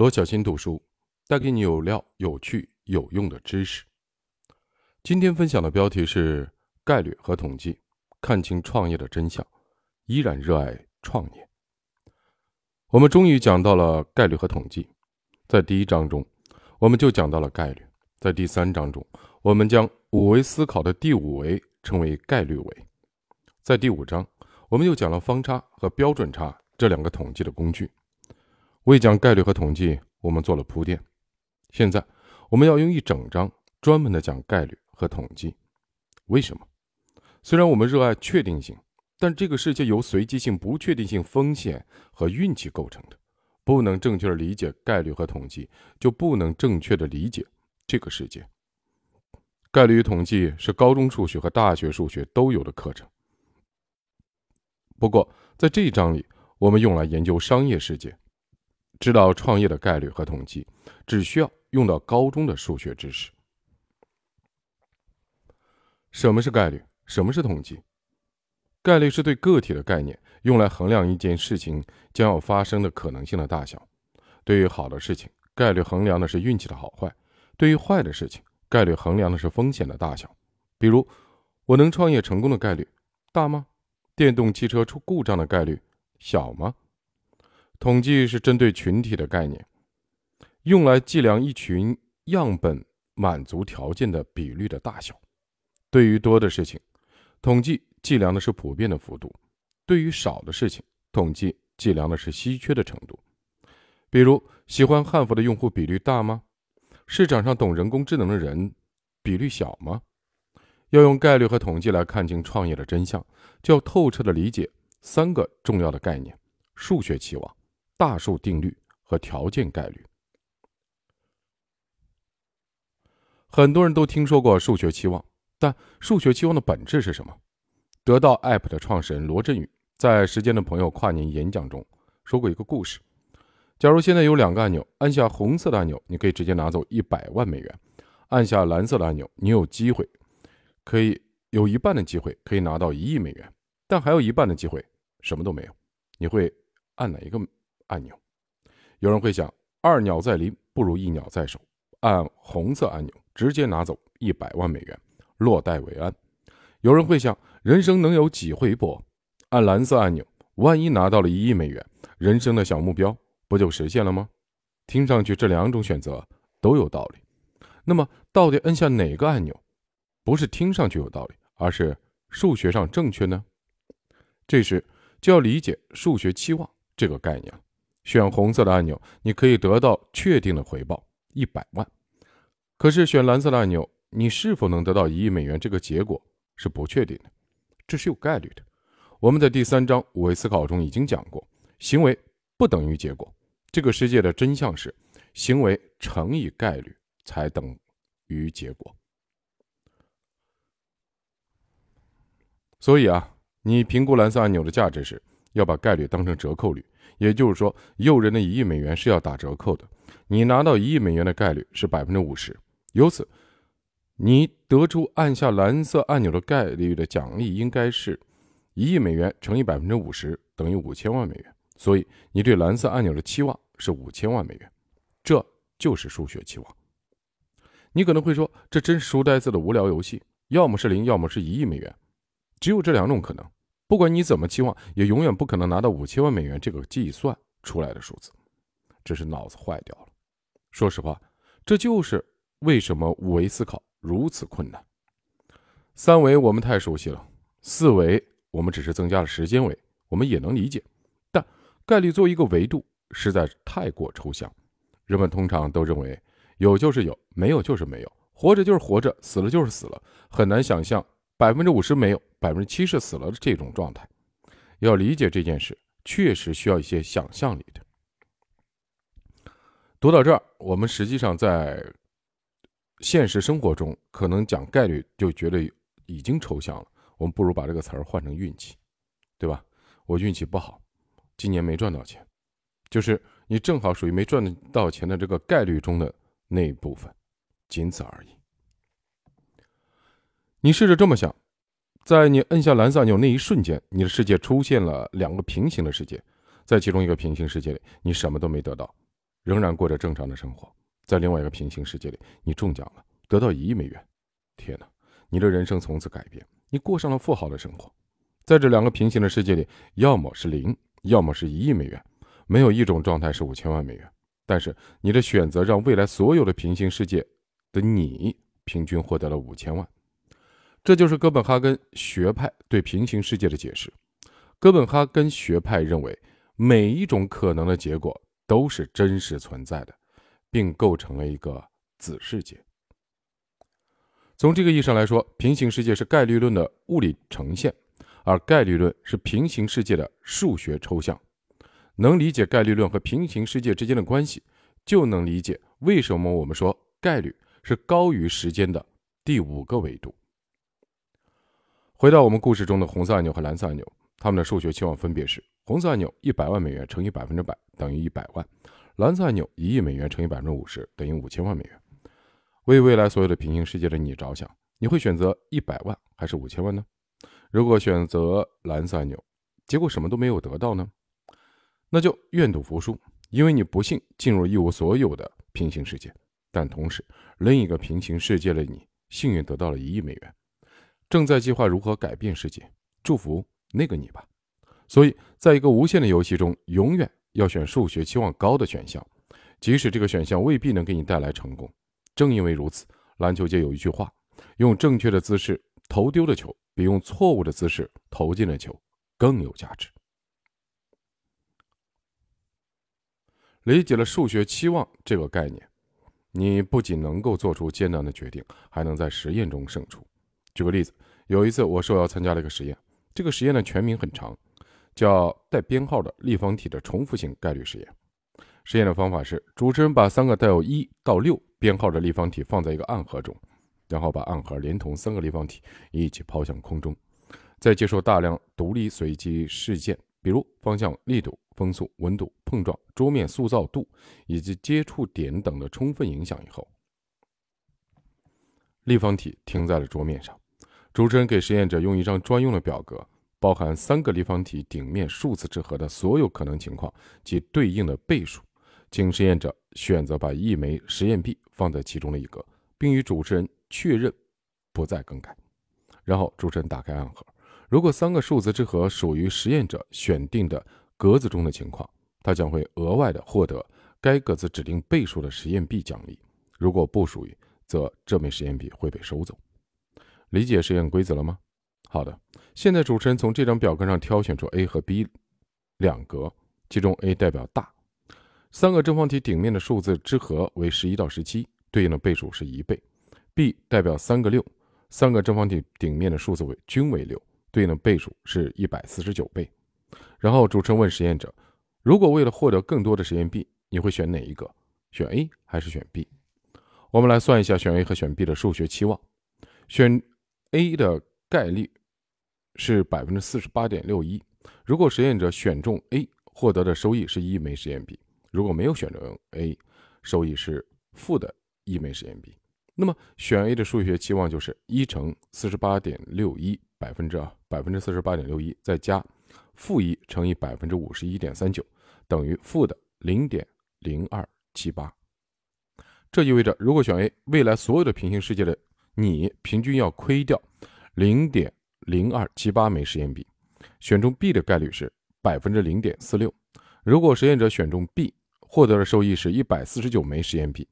罗小新读书带给你有料、有趣、有用的知识。今天分享的标题是概率和统计，看清创业的真相，依然热爱创业。我们终于讲到了概率和统计，在第一章中，我们就讲到了概率；在第三章中，我们将五维思考的第五维称为概率维；在第五章，我们又讲了方差和标准差这两个统计的工具。为讲概率和统计，我们做了铺垫。现在，我们要用一整章专门的讲概率和统计。为什么？虽然我们热爱确定性。但这个世界由随机性、不确定性、风险和运气构成的。不能正确的理解概率和统计，就不能正确的理解这个世界。概率与统计是高中数学和大学数学都有的课程。不过，在这一章里，我们用来研究商业世界，知道创业的概率和统计，只需要用到高中的数学知识。什么是概率？什么是统计？概率是对个体的概念，用来衡量一件事情将要发生的可能性的大小。对于好的事情，概率衡量的是运气的好坏；对于坏的事情，概率衡量的是风险的大小。比如，我能创业成功的概率大吗？电动汽车出故障的概率小吗？统计是针对群体的概念，用来计量一群样本满足条件的比率的大小。对于多的事情，统计。计量的是普遍的幅度，对于少的事情，统计计量的是稀缺的程度。比如，喜欢汉服的用户比率大吗？市场上懂人工智能的人比率小吗？要用概率和统计来看清创业的真相，就要透彻的理解三个重要的概念：数学期望、大数定律和条件概率。很多人都听说过数学期望，但数学期望的本质是什么？得到 App 的创始人罗振宇在《时间的朋友》跨年演讲中说过一个故事：假如现在有两个按钮，按下红色的按钮，你可以直接拿走一百万美元；按下蓝色的按钮，你有机会可以有一半的机会可以拿到一亿美元，但还有一半的机会什么都没有。你会按哪一个按钮？有人会想：二鸟在林不如一鸟在手，按红色按钮直接拿走一百万美元，落袋为安。有人会想。人生能有几回搏？按蓝色按钮，万一拿到了一亿美元，人生的小目标不就实现了吗？听上去这两种选择都有道理。那么，到底摁下哪个按钮，不是听上去有道理，而是数学上正确呢？这时就要理解数学期望这个概念了。选红色的按钮，你可以得到确定的回报一百万；可是选蓝色的按钮，你是否能得到一亿美元，这个结果是不确定的。这是有概率的。我们在第三章五维思考中已经讲过，行为不等于结果。这个世界的真相是，行为乘以概率才等于结果。所以啊，你评估蓝色按钮的价值时，要把概率当成折扣率，也就是说，诱人的一亿美元是要打折扣的。你拿到一亿美元的概率是百分之五十，由此。你得出按下蓝色按钮的概率的奖励应该是一亿美元乘以百分之五十等于五千万美元，所以你对蓝色按钮的期望是五千万美元，这就是数学期望。你可能会说，这真是书呆子的无聊游戏，要么是零，要么是一亿美元，只有这两种可能。不管你怎么期望，也永远不可能拿到五千万美元这个计算出来的数字，这是脑子坏掉了。说实话，这就是为什么五维思考。如此困难，三维我们太熟悉了，四维我们只是增加了时间维，我们也能理解。但概率作为一个维度，实在是太过抽象。人们通常都认为有就是有，没有就是没有，活着就是活着，死了就是死了，很难想象百分之五十没有，百分之七十死了的这种状态。要理解这件事，确实需要一些想象力的。读到这儿，我们实际上在。现实生活中，可能讲概率就觉得已经抽象了。我们不如把这个词儿换成运气，对吧？我运气不好，今年没赚到钱，就是你正好属于没赚到钱的这个概率中的那一部分，仅此而已。你试着这么想，在你摁下蓝色按钮那一瞬间，你的世界出现了两个平行的世界，在其中一个平行世界里，你什么都没得到，仍然过着正常的生活。在另外一个平行世界里，你中奖了，得到一亿美元。天哪，你的人生从此改变，你过上了富豪的生活。在这两个平行的世界里，要么是零，要么是一亿美元，没有一种状态是五千万美元。但是你的选择让未来所有的平行世界的你平均获得了五千万。这就是哥本哈根学派对平行世界的解释。哥本哈根学派认为，每一种可能的结果都是真实存在的。并构成了一个子世界。从这个意义上来说，平行世界是概率论的物理呈现，而概率论是平行世界的数学抽象。能理解概率论和平行世界之间的关系，就能理解为什么我们说概率是高于时间的第五个维度。回到我们故事中的红色按钮和蓝色按钮，它们的数学期望分别是：红色按钮一百万美元乘以百分之百等于一百万。蓝色按钮一亿美元乘以百分之五十等于五千万美元。为未来所有的平行世界的你着想，你会选择一百万还是五千万呢？如果选择蓝色按钮，结果什么都没有得到呢？那就愿赌服输，因为你不幸进入一无所有的平行世界，但同时另一个平行世界的你幸运得到了一亿美元，正在计划如何改变世界。祝福那个你吧。所以，在一个无限的游戏中，永远。要选数学期望高的选项，即使这个选项未必能给你带来成功。正因为如此，篮球界有一句话：用正确的姿势投丢的球，比用错误的姿势投进的球更有价值。理解了数学期望这个概念，你不仅能够做出艰难的决定，还能在实验中胜出。举个例子，有一次我受邀参加了一个实验，这个实验的全名很长。叫带编号的立方体的重复性概率实验。实验的方法是，主持人把三个带有一到六编号的立方体放在一个暗盒中，然后把暗盒连同三个立方体一起抛向空中，在接受大量独立随机事件，比如方向、力度、风速、温度、碰撞、桌面塑造度以及接触点等的充分影响以后，立方体停在了桌面上。主持人给实验者用一张专用的表格。包含三个立方体顶面数字之和的所有可能情况及对应的倍数，请实验者选择把一枚实验币放在其中的一格，并与主持人确认不再更改。然后主持人打开暗盒，如果三个数字之和属于实验者选定的格子中的情况，他将会额外的获得该格子指定倍数的实验币奖励；如果不属于，则这枚实验币会被收走。理解实验规则了吗？好的，现在主持人从这张表格上挑选出 A 和 B 两格，其中 A 代表大，三个正方体顶面的数字之和为十一到十七，对应的倍数是一倍；B 代表三个六，三个正方体顶面的数字为均为六，对应的倍数是一百四十九倍。然后主持人问实验者：如果为了获得更多的实验币，你会选哪一个？选 A 还是选 B？我们来算一下选 A 和选 B 的数学期望。选 A 的概率。是百分之四十八点六一。如果实验者选中 A，获得的收益是一枚实验币；如果没有选中 A，收益是负的一枚实验币。那么选 A 的数学期望就是一乘四十八点六一百分之啊百分之四十八点六一，再加负一乘以百分之五十一点三九，等于负的零点零二七八。这意味着，如果选 A，未来所有的平行世界的你平均要亏掉零点。零二七八枚实验币，选中 B 的概率是百分之零点四六。如果实验者选中 B，获得的收益是一百四十九枚实验币；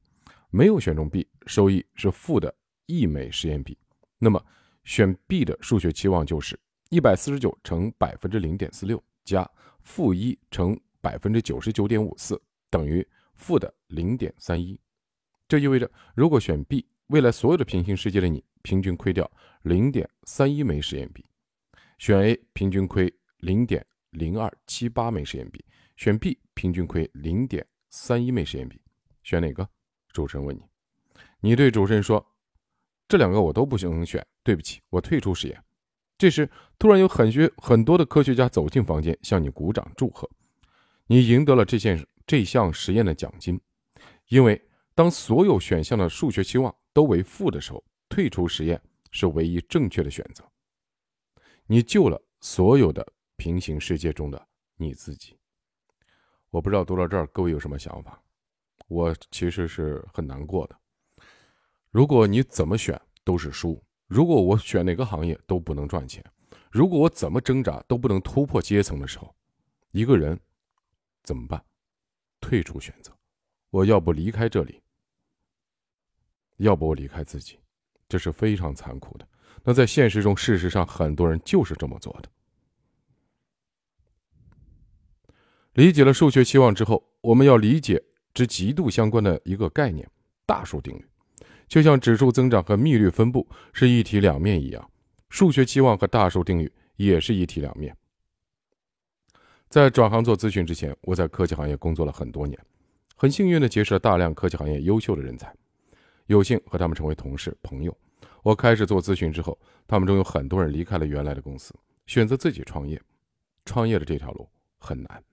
没有选中 B，收益是负的一枚实验币。那么选 B 的数学期望就是一百四十九乘百分之零点四六加负一乘百分之九十九点五四等于负的零点三一。这意味着，如果选 B，未来所有的平行世界的你。平均亏掉零点三一枚实验币，选 A 平均亏零点零二七八枚实验币，选 B 平均亏零点三一枚实验币，选哪个？主持人问你，你对主持人说：“这两个我都不行选，对不起，我退出实验。”这时，突然有很学很多的科学家走进房间，向你鼓掌祝贺，你赢得了这件这项实验的奖金，因为当所有选项的数学期望都为负的时候。退出实验是唯一正确的选择。你救了所有的平行世界中的你自己。我不知道读到这儿，各位有什么想法？我其实是很难过的。如果你怎么选都是输，如果我选哪个行业都不能赚钱，如果我怎么挣扎都不能突破阶层的时候，一个人怎么办？退出选择，我要不离开这里，要不我离开自己，这是非常残酷的。那在现实中，事实上很多人就是这么做的。理解了数学期望之后，我们要理解之极度相关的一个概念——大数定律。就像指数增长和幂律分布是一体两面一样，数学期望和大数定律也是一体两面。在转行做咨询之前，我在科技行业工作了很多年，很幸运的结识了大量科技行业优秀的人才，有幸和他们成为同事朋友。我开始做咨询之后，他们中有很多人离开了原来的公司，选择自己创业。创业的这条路很难，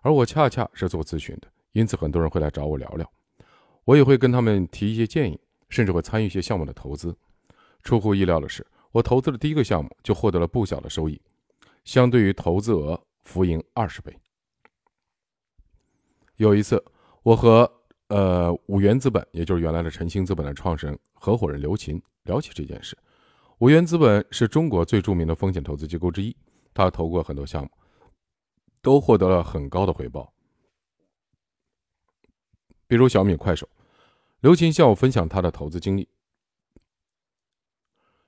而我恰恰是做咨询的，因此很多人会来找我聊聊，我也会跟他们提一些建议。甚至会参与一些项目的投资。出乎意料的是，我投资的第一个项目就获得了不小的收益，相对于投资额浮盈二十倍。有一次，我和呃五元资本，也就是原来的晨星资本的创始人合伙人刘琴聊起这件事。五元资本是中国最著名的风险投资机构之一，他投过很多项目，都获得了很高的回报，比如小米、快手。刘琴向我分享他的投资经历。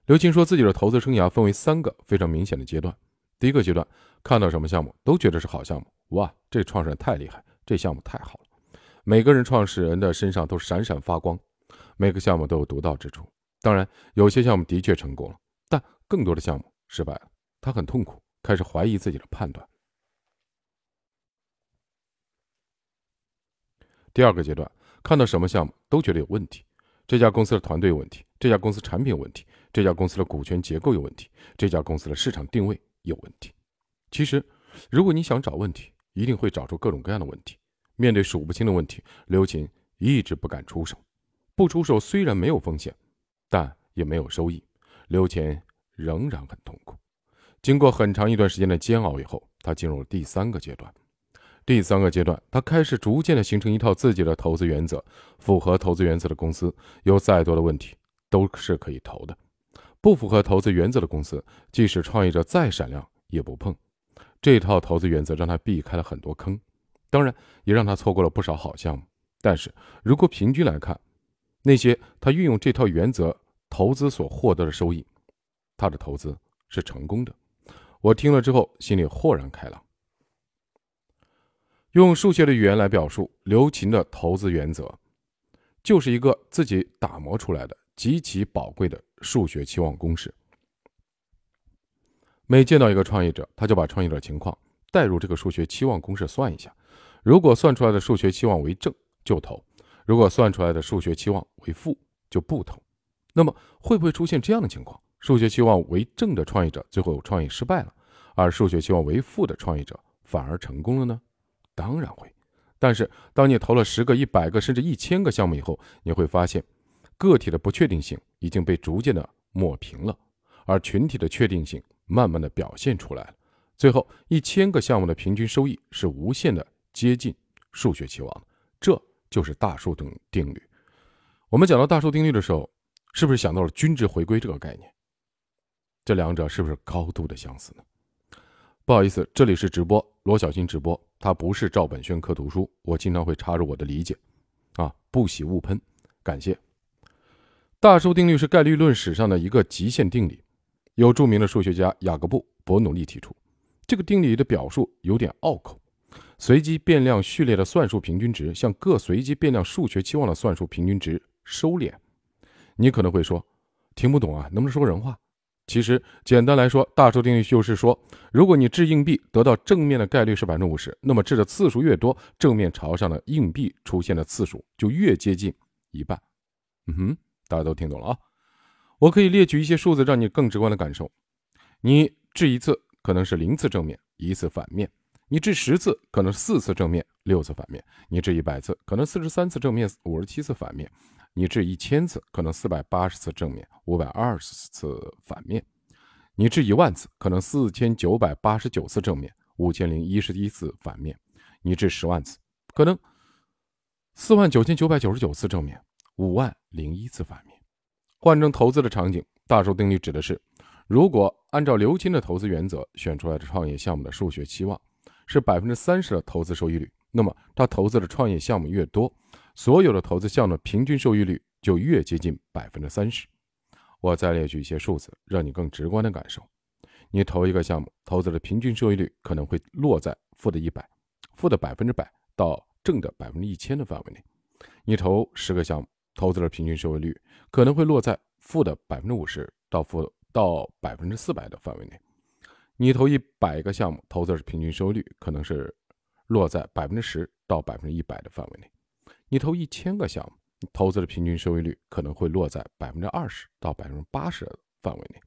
刘琴说自己的投资生涯分为三个非常明显的阶段。第一个阶段，看到什么项目都觉得是好项目，哇，这创始人太厉害，这项目太好了。每个人创始人的身上都闪闪发光，每个项目都有独到之处。当然，有些项目的确成功了，但更多的项目失败了。他很痛苦，开始怀疑自己的判断。第二个阶段。看到什么项目都觉得有问题，这家公司的团队有问题，这家公司产品有问题，这家公司的股权结构有问题，这家公司的市场定位有问题。其实，如果你想找问题，一定会找出各种各样的问题。面对数不清的问题，刘琴一直不敢出手。不出手虽然没有风险，但也没有收益，刘琴仍然很痛苦。经过很长一段时间的煎熬以后，他进入了第三个阶段。第三个阶段，他开始逐渐的形成一套自己的投资原则，符合投资原则的公司，有再多的问题都是可以投的；不符合投资原则的公司，即使创业者再闪亮也不碰。这套投资原则让他避开了很多坑，当然也让他错过了不少好项目。但是如果平均来看，那些他运用这套原则投资所获得的收益，他的投资是成功的。我听了之后，心里豁然开朗。用数学的语言来表述刘琴的投资原则，就是一个自己打磨出来的极其宝贵的数学期望公式。每见到一个创业者，他就把创业者情况带入这个数学期望公式算一下，如果算出来的数学期望为正就投，如果算出来的数学期望为负就不投。那么会不会出现这样的情况？数学期望为正的创业者最后创业失败了，而数学期望为负的创业者反而成功了呢？当然会，但是当你投了十个、一百个甚至一千个项目以后，你会发现，个体的不确定性已经被逐渐的抹平了，而群体的确定性慢慢的表现出来了。最后，一千个项目的平均收益是无限的接近数学期望，这就是大数定定律。我们讲到大数定律的时候，是不是想到了均值回归这个概念？这两者是不是高度的相似呢？不好意思，这里是直播，罗小新直播。他不是照本宣科读书，我经常会插入我的理解，啊，不喜勿喷，感谢。大数定律是概率论史上的一个极限定理，由著名的数学家雅各布·伯努利提出。这个定理的表述有点拗口，随机变量序列的算术平均值向各随机变量数学期望的算术平均值收敛。你可能会说，听不懂啊，能不能说人话？其实简单来说，大数定律就是说，如果你掷硬币得到正面的概率是百分之五十，那么掷的次数越多，正面朝上的硬币出现的次数就越接近一半。嗯哼，大家都听懂了啊？我可以列举一些数字，让你更直观的感受。你掷一次可能是零次正面，一次反面；你掷十次可能四次正面，六次反面；你掷一百次可能四十三次正面，五十七次反面。你掷一千次，可能四百八十次正面，五百二十次反面；你掷一万次，可能四千九百八十九次正面，五千零一十一次反面；你掷十万次，可能四万九千九百九十九次正面，五万零一次反面。换成投资的场景，大数定律指的是，如果按照刘金的投资原则选出来的创业项目的数学期望是百分之三十的投资收益率，那么他投资的创业项目越多，所有的投资项目平均收益率就越接近百分之三十。我再列举一些数字，让你更直观的感受。你投一个项目，投资的平均收益率可能会落在负的一百、负的百分之百到正的百分之一千的范围内。你投十个项目，投资的平均收益率可能会落在负的百分之五十到负到百分之四百的范围内。你投一百个项目，投资的平均收益率可能是落在百分之十到百分之一百的范围内。你投一千个项目，投资的平均收益率可能会落在百分之二十到百分之八十的范围内。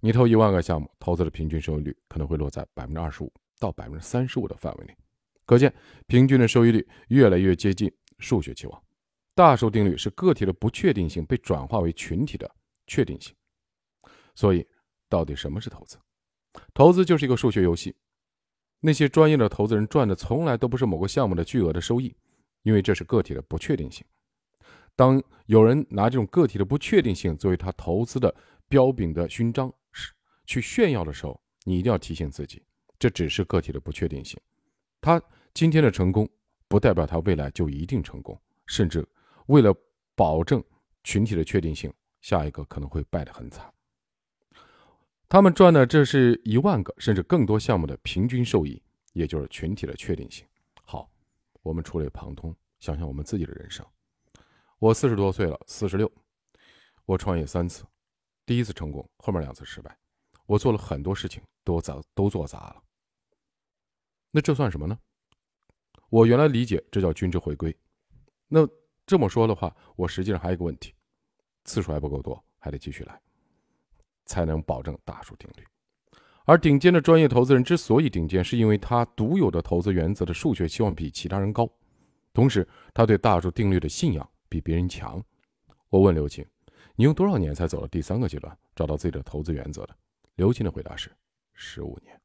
你投一万个项目，投资的平均收益率可能会落在百分之二十五到百分之三十五的范围内。可见，平均的收益率越来越接近数学期望。大数定律是个体的不确定性被转化为群体的确定性。所以，到底什么是投资？投资就是一个数学游戏。那些专业的投资人赚的从来都不是某个项目的巨额的收益，因为这是个体的不确定性。当有人拿这种个体的不确定性作为他投资的标炳的勋章是，去炫耀的时候，你一定要提醒自己，这只是个体的不确定性。他今天的成功，不代表他未来就一定成功。甚至为了保证群体的确定性，下一个可能会败得很惨。他们赚的这是一万个甚至更多项目的平均收益，也就是群体的确定性。好，我们触类旁通，想想我们自己的人生。我四十多岁了，四十六，我创业三次，第一次成功，后面两次失败。我做了很多事情，都砸都做砸了。那这算什么呢？我原来理解这叫均值回归。那这么说的话，我实际上还有一个问题，次数还不够多，还得继续来，才能保证大数定律。而顶尖的专业投资人之所以顶尖，是因为他独有的投资原则的数学期望比其他人高，同时他对大数定律的信仰比别人强。我问刘青：“你用多少年才走到第三个阶段，找到自己的投资原则的？”刘青的回答是：十五年。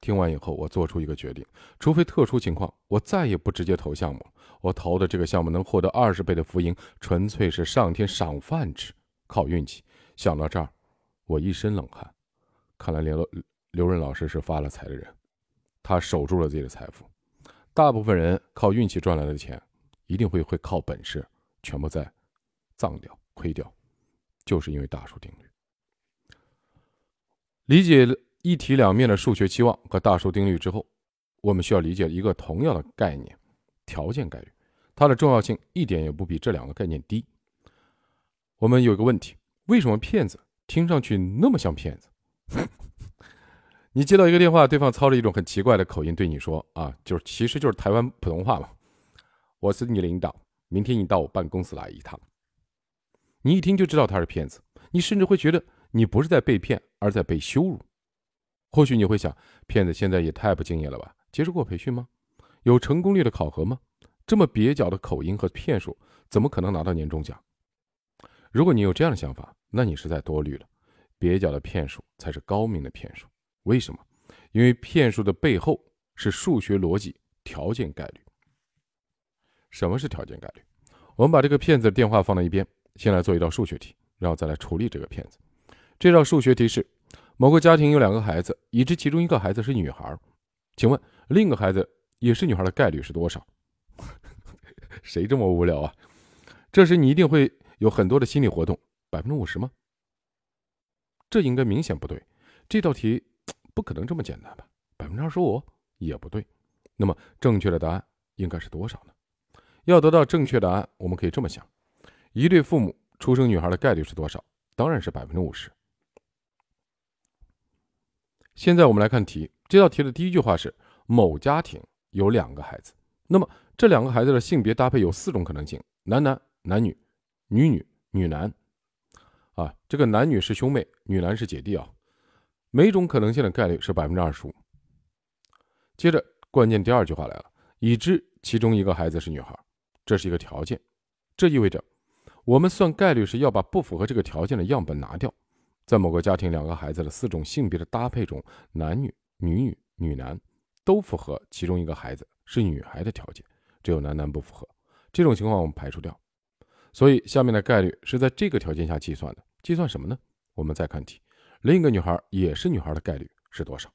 听完以后，我做出一个决定：除非特殊情况，我再也不直接投项目。我投的这个项目能获得二十倍的浮盈，纯粹是上天赏饭吃，靠运气。想到这儿，我一身冷汗。看来刘刘润老师是发了财的人，他守住了自己的财富。大部分人靠运气赚来的钱，一定会会靠本事全部在葬掉、亏掉，就是因为大数定律。理解一体两面的数学期望和大数定律之后，我们需要理解一个同样的概念——条件概率。它的重要性一点也不比这两个概念低。我们有个问题：为什么骗子听上去那么像骗子？你接到一个电话，对方操着一种很奇怪的口音对你说：“啊，就是其实就是台湾普通话嘛。我是你领导，明天你到我办公室来一趟。”你一听就知道他是骗子，你甚至会觉得你不是在被骗，而在被羞辱。或许你会想，骗子现在也太不敬业了吧？接受过培训吗？有成功率的考核吗？这么蹩脚的口音和骗术，怎么可能拿到年终奖？如果你有这样的想法，那你是在多虑了。蹩脚的骗术才是高明的骗术。为什么？因为骗术的背后是数学逻辑条件概率。什么是条件概率？我们把这个骗子的电话放在一边，先来做一道数学题，然后再来处理这个骗子。这道数学题是。某个家庭有两个孩子，已知其中一个孩子是女孩，请问另一个孩子也是女孩的概率是多少？谁这么无聊啊？这时你一定会有很多的心理活动，百分之五十吗？这应该明显不对，这道题不可能这么简单吧？百分之二十五也不对，那么正确的答案应该是多少呢？要得到正确答案，我们可以这么想：一对父母出生女孩的概率是多少？当然是百分之五十。现在我们来看题，这道题的第一句话是：某家庭有两个孩子，那么这两个孩子的性别搭配有四种可能性：男男、男女、女女、女男。啊，这个男女是兄妹，女男是姐弟啊。每种可能性的概率是百分之二十五。接着，关键第二句话来了：已知其中一个孩子是女孩，这是一个条件，这意味着我们算概率时要把不符合这个条件的样本拿掉。在某个家庭，两个孩子的四种性别的搭配中，男女、女女、女男都符合其中一个孩子是女孩的条件，只有男男不符合，这种情况我们排除掉。所以下面的概率是在这个条件下计算的，计算什么呢？我们再看题，另一个女孩也是女孩的概率是多少？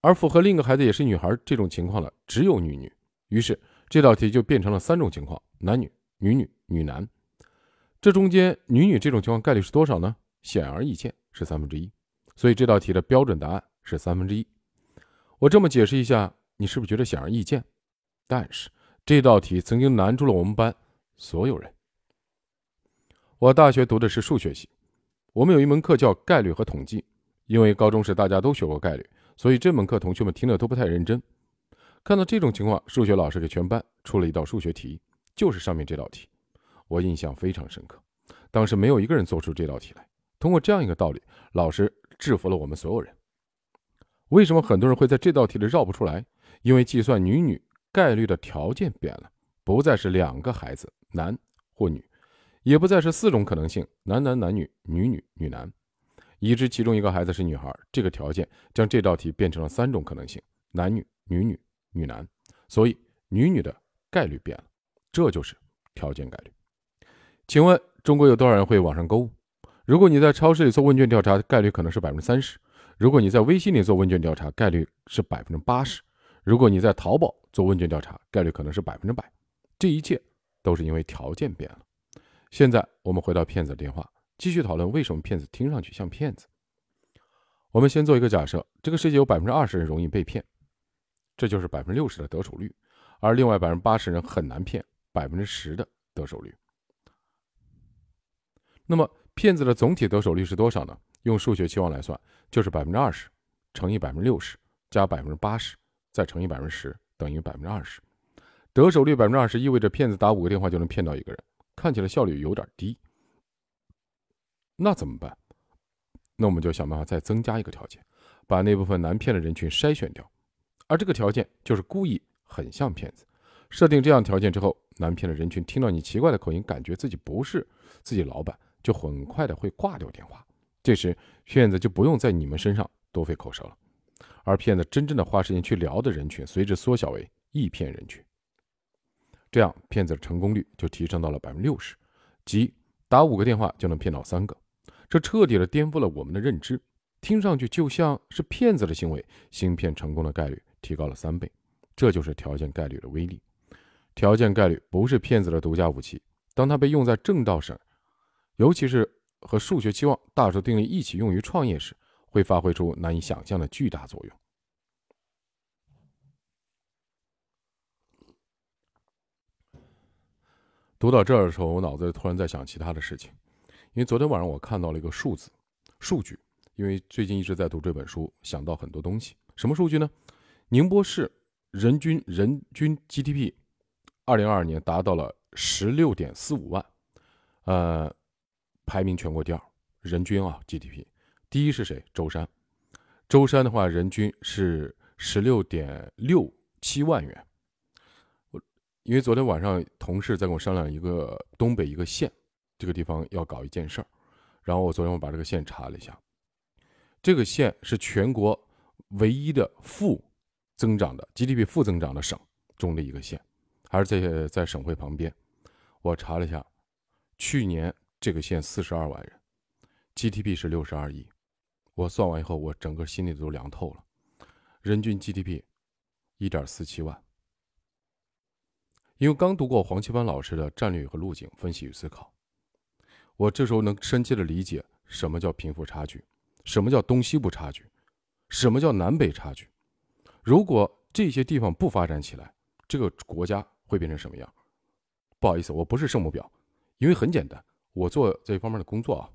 而符合另一个孩子也是女孩这种情况的只有女女，于是这道题就变成了三种情况：男女、女女、女男。这中间女女这种情况概率是多少呢？显而易见是三分之一，所以这道题的标准答案是三分之一。我这么解释一下，你是不是觉得显而易见？但是这道题曾经难住了我们班所有人。我大学读的是数学系，我们有一门课叫概率和统计，因为高中时大家都学过概率，所以这门课同学们听的都不太认真。看到这种情况，数学老师给全班出了一道数学题，就是上面这道题，我印象非常深刻。当时没有一个人做出这道题来。通过这样一个道理，老师制服了我们所有人。为什么很多人会在这道题里绕不出来？因为计算女女概率的条件变了，不再是两个孩子，男或女，也不再是四种可能性，男男男女女女女男，已知其中一个孩子是女孩，这个条件将这道题变成了三种可能性，男女女女女男，所以女女的概率变了，这就是条件概率。请问中国有多少人会网上购物？如果你在超市里做问卷调查，概率可能是百分之三十；如果你在微信里做问卷调查，概率是百分之八十；如果你在淘宝做问卷调查，概率可能是百分之百。这一切都是因为条件变了。现在我们回到骗子的电话，继续讨论为什么骗子听上去像骗子。我们先做一个假设：这个世界有百分之二十人容易被骗，这就是百分之六十的得手率；而另外百分之八十人很难骗，百分之十的得手率。那么。骗子的总体得手率是多少呢？用数学期望来算，就是百分之二十乘以百分之六十加百分之八十，再乘以百分之十，等于百分之二十。得手率百分之二十意味着骗子打五个电话就能骗到一个人，看起来效率有点低。那怎么办？那我们就想办法再增加一个条件，把那部分难骗的人群筛选掉。而这个条件就是故意很像骗子。设定这样条件之后，难骗的人群听到你奇怪的口音，感觉自己不是自己老板。就很快的会挂掉电话，这时骗子就不用在你们身上多费口舌了，而骗子真正的花时间去聊的人群随之缩小为易骗人群，这样骗子的成功率就提升到了百分之六十，即打五个电话就能骗到三个，这彻底的颠覆了我们的认知，听上去就像是骗子的行为，芯片成功的概率提高了三倍，这就是条件概率的威力。条件概率不是骗子的独家武器，当它被用在正道上。尤其是和数学期望、大数定律一起用于创业时，会发挥出难以想象的巨大作用。读到这儿的时候，我脑子里突然在想其他的事情，因为昨天晚上我看到了一个数字、数据。因为最近一直在读这本书，想到很多东西。什么数据呢？宁波市人均人均 GDP，二零二二年达到了十六点四五万，呃。排名全国第二，人均啊 GDP，第一是谁？舟山，舟山的话，人均是十六点六七万元。因为昨天晚上同事在跟我商量一个东北一个县，这个地方要搞一件事儿，然后我昨天我把这个县查了一下，这个县是全国唯一的负增长的 GDP 负增长的省中的一个县，还是在在省会旁边。我查了一下，去年。这个县四十二万人，GDP 是六十二亿。我算完以后，我整个心里都凉透了。人均 GDP 一点四七万。因为刚读过黄奇帆老师的《战略和路径分析与思考》，我这时候能深切的理解什么叫贫富差距，什么叫东西部差距，什么叫南北差距。如果这些地方不发展起来，这个国家会变成什么样？不好意思，我不是圣母婊，因为很简单。我做这方面的工作啊，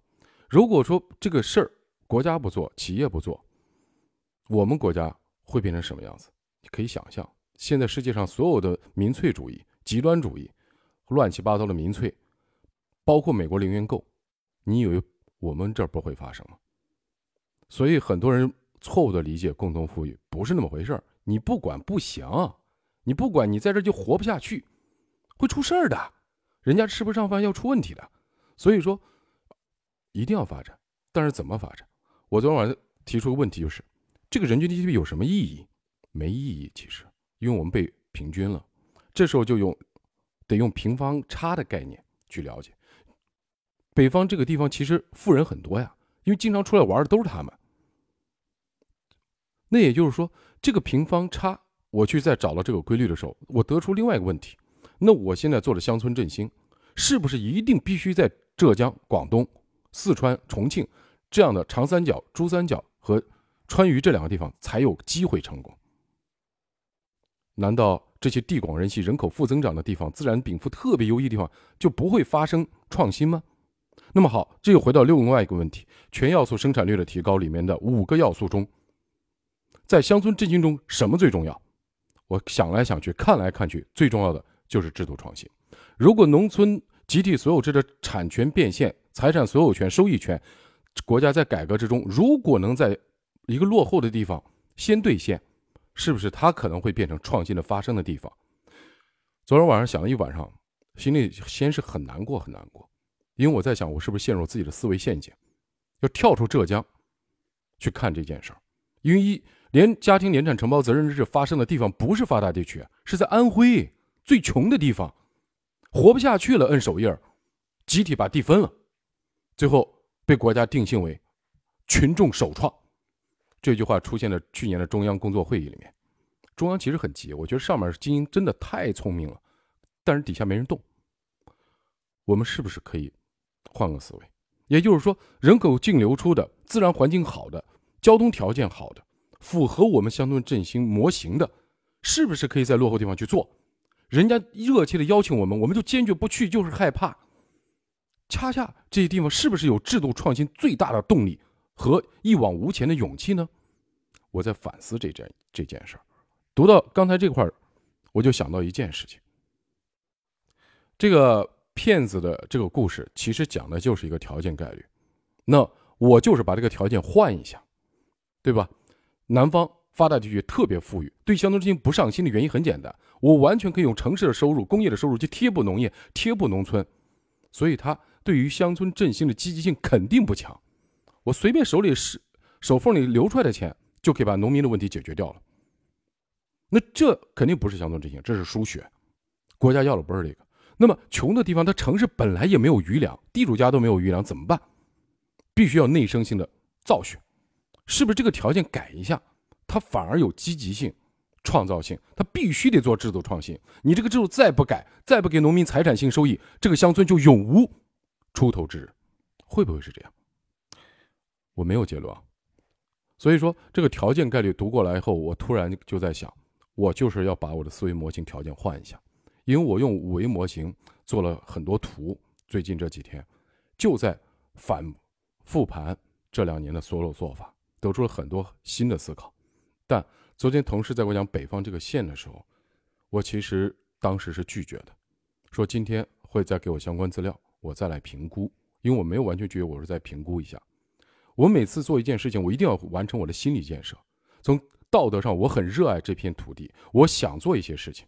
如果说这个事儿国家不做，企业不做，我们国家会变成什么样子？你可以想象，现在世界上所有的民粹主义、极端主义、乱七八糟的民粹，包括美国零元购，你以为我们这儿不会发生吗？所以很多人错误的理解共同富裕不是那么回事儿。你不管不行，你不管你在这就活不下去，会出事儿的，人家吃不上饭要出问题的。所以说，一定要发展，但是怎么发展？我昨天晚上提出个问题，就是这个人均 GDP 有什么意义？没意义。其实，因为我们被平均了。这时候就用得用平方差的概念去了解。北方这个地方其实富人很多呀，因为经常出来玩的都是他们。那也就是说，这个平方差，我去再找到这个规律的时候，我得出另外一个问题：那我现在做的乡村振兴，是不是一定必须在浙江、广东、四川、重庆这样的长三角、珠三角和川渝这两个地方才有机会成功？难道这些地广人稀、人口负增长的地方、自然禀赋特别优异的地方就不会发生创新吗？那么好，这又回到另外一个问题：全要素生产率的提高里面的五个要素中，在乡村振兴中什么最重要？我想来想去，看来看去，最重要的就是制度创新。如果农村集体所有制的产权变现、财产所有权、收益权，国家在改革之中，如果能在一个落后的地方先兑现，是不是它可能会变成创新的发生的地方？昨天晚上想了一晚上，心里先是很难过，很难过。因为我在想，我是不是陷入自己的思维陷阱，要跳出浙江去看这件事儿？因为一连家庭联产承包责任制发生的地方不是发达地区，是在安徽最穷的地方，活不下去了，摁手印，集体把地分了，最后被国家定性为群众首创。这句话出现在去年的中央工作会议里面，中央其实很急，我觉得上面精英真的太聪明了，但是底下没人动。我们是不是可以？换个思维，也就是说，人口净流出的、自然环境好的、交通条件好的、符合我们乡村振兴模型的，是不是可以在落后地方去做？人家热切的邀请我们，我们就坚决不去，就是害怕。恰恰这些地方是不是有制度创新最大的动力和一往无前的勇气呢？我在反思这件这件事儿。读到刚才这块儿，我就想到一件事情，这个。骗子的这个故事其实讲的就是一个条件概率，那我就是把这个条件换一下，对吧？南方发达地区特别富裕，对乡村振兴不上心的原因很简单，我完全可以用城市的收入、工业的收入去贴补农业、贴补农村，所以他对于乡村振兴的积极性肯定不强。我随便手里是手缝里流出来的钱，就可以把农民的问题解决掉了。那这肯定不是乡村振兴，这是输血。国家要的不是这个。那么穷的地方，它城市本来也没有余粮，地主家都没有余粮，怎么办？必须要内生性的造血，是不是这个条件改一下，它反而有积极性、创造性？它必须得做制度创新。你这个制度再不改，再不给农民财产性收益，这个乡村就永无出头之日。会不会是这样？我没有结论啊。所以说，这个条件概率读过来以后，我突然就在想，我就是要把我的思维模型条件换一下。因为我用五维模型做了很多图，最近这几天就在反复盘这两年的所有做法，得出了很多新的思考。但昨天同事在我讲北方这个县的时候，我其实当时是拒绝的，说今天会再给我相关资料，我再来评估。因为我没有完全拒绝，我是在评估一下。我每次做一件事情，我一定要完成我的心理建设。从道德上，我很热爱这片土地，我想做一些事情。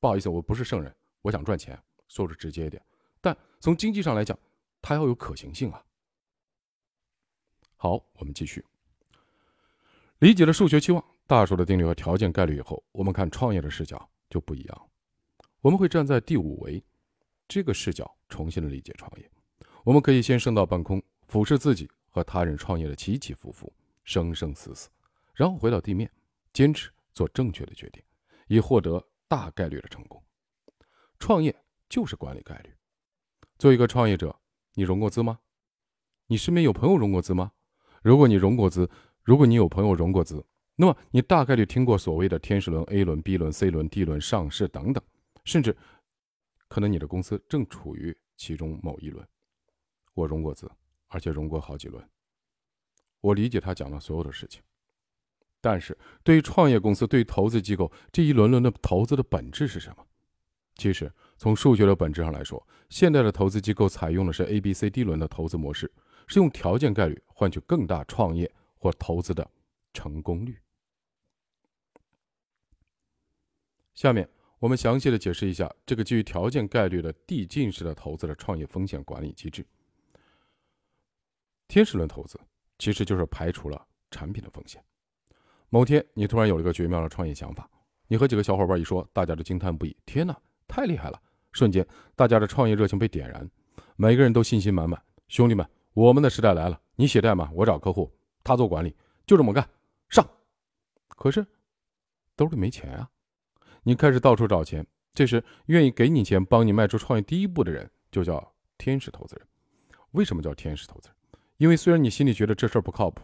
不好意思，我不是圣人，我想赚钱，说的直接一点。但从经济上来讲，它要有可行性啊。好，我们继续。理解了数学期望、大数的定律和条件概率以后，我们看创业的视角就不一样。我们会站在第五维这个视角重新的理解创业。我们可以先升到半空，俯视自己和他人创业的起起伏伏、生生死死，然后回到地面，坚持做正确的决定，以获得。大概率的成功，创业就是管理概率。作为一个创业者，你融过资吗？你身边有朋友融过资吗？如果你融过资，如果你有朋友融过资，那么你大概率听过所谓的天使轮、A 轮、B 轮、C 轮、D 轮、上市等等，甚至可能你的公司正处于其中某一轮。我融过资，而且融过好几轮。我理解他讲的所有的事情。但是对于创业公司、对于投资机构，这一轮轮的投资的本质是什么？其实从数学的本质上来说，现在的投资机构采用的是 A、B、C、D 轮的投资模式，是用条件概率换取更大创业或投资的成功率。下面我们详细的解释一下这个基于条件概率的递进式的投资的创业风险管理机制。天使轮投资其实就是排除了产品的风险。某天，你突然有了一个绝妙的创业想法，你和几个小伙伴一说，大家都惊叹不已。天哪，太厉害了！瞬间，大家的创业热情被点燃，每个人都信心满满。兄弟们，我们的时代来了！你写代码，我找客户，他做管理，就这么干，上！可是，兜里没钱啊！你开始到处找钱。这时，愿意给你钱、帮你迈出创业第一步的人，就叫天使投资人。为什么叫天使投资人？因为虽然你心里觉得这事儿不靠谱，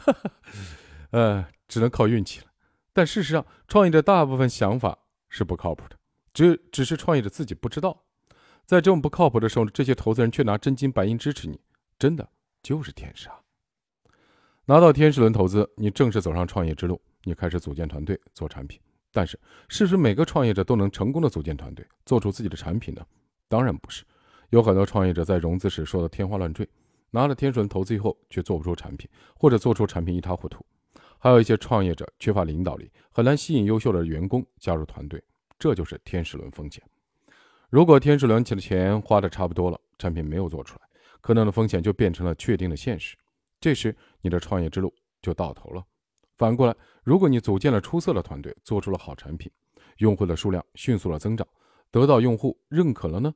呃，只能靠运气了，但事实上，创业者大部分想法是不靠谱的。只只是创业者自己不知道，在这种不靠谱的时候，这些投资人却拿真金白银支持你，真的就是天使啊！拿到天使轮投资，你正式走上创业之路，你开始组建团队做产品。但是，是不是每个创业者都能成功的组建团队，做出自己的产品呢？当然不是，有很多创业者在融资时说的天花乱坠，拿了天使轮投资以后却做不出产品，或者做出产品一塌糊涂。还有一些创业者缺乏领导力，很难吸引优秀的员工加入团队。这就是天使轮风险。如果天使轮起的钱花的差不多了，产品没有做出来，可能的风险就变成了确定的现实。这时，你的创业之路就到头了。反过来，如果你组建了出色的团队，做出了好产品，用户的数量迅速的增长，得到用户认可了呢？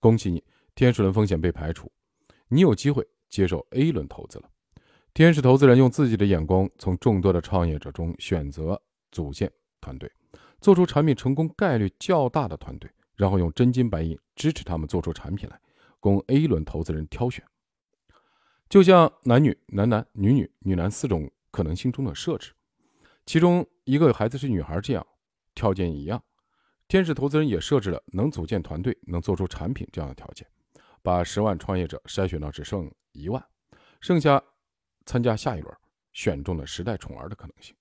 恭喜你，天使轮风险被排除，你有机会接受 A 轮投资了。天使投资人用自己的眼光，从众多的创业者中选择组建团队。做出产品成功概率较大的团队，然后用真金白银支持他们做出产品来，供 A 轮投资人挑选。就像男女、男男、女女、女男四种可能性中的设置，其中一个孩子是女孩这样，条件一样。天使投资人也设置了能组建团队、能做出产品这样的条件，把十万创业者筛选到只剩一万，剩下参加下一轮选中的时代宠儿的可能性。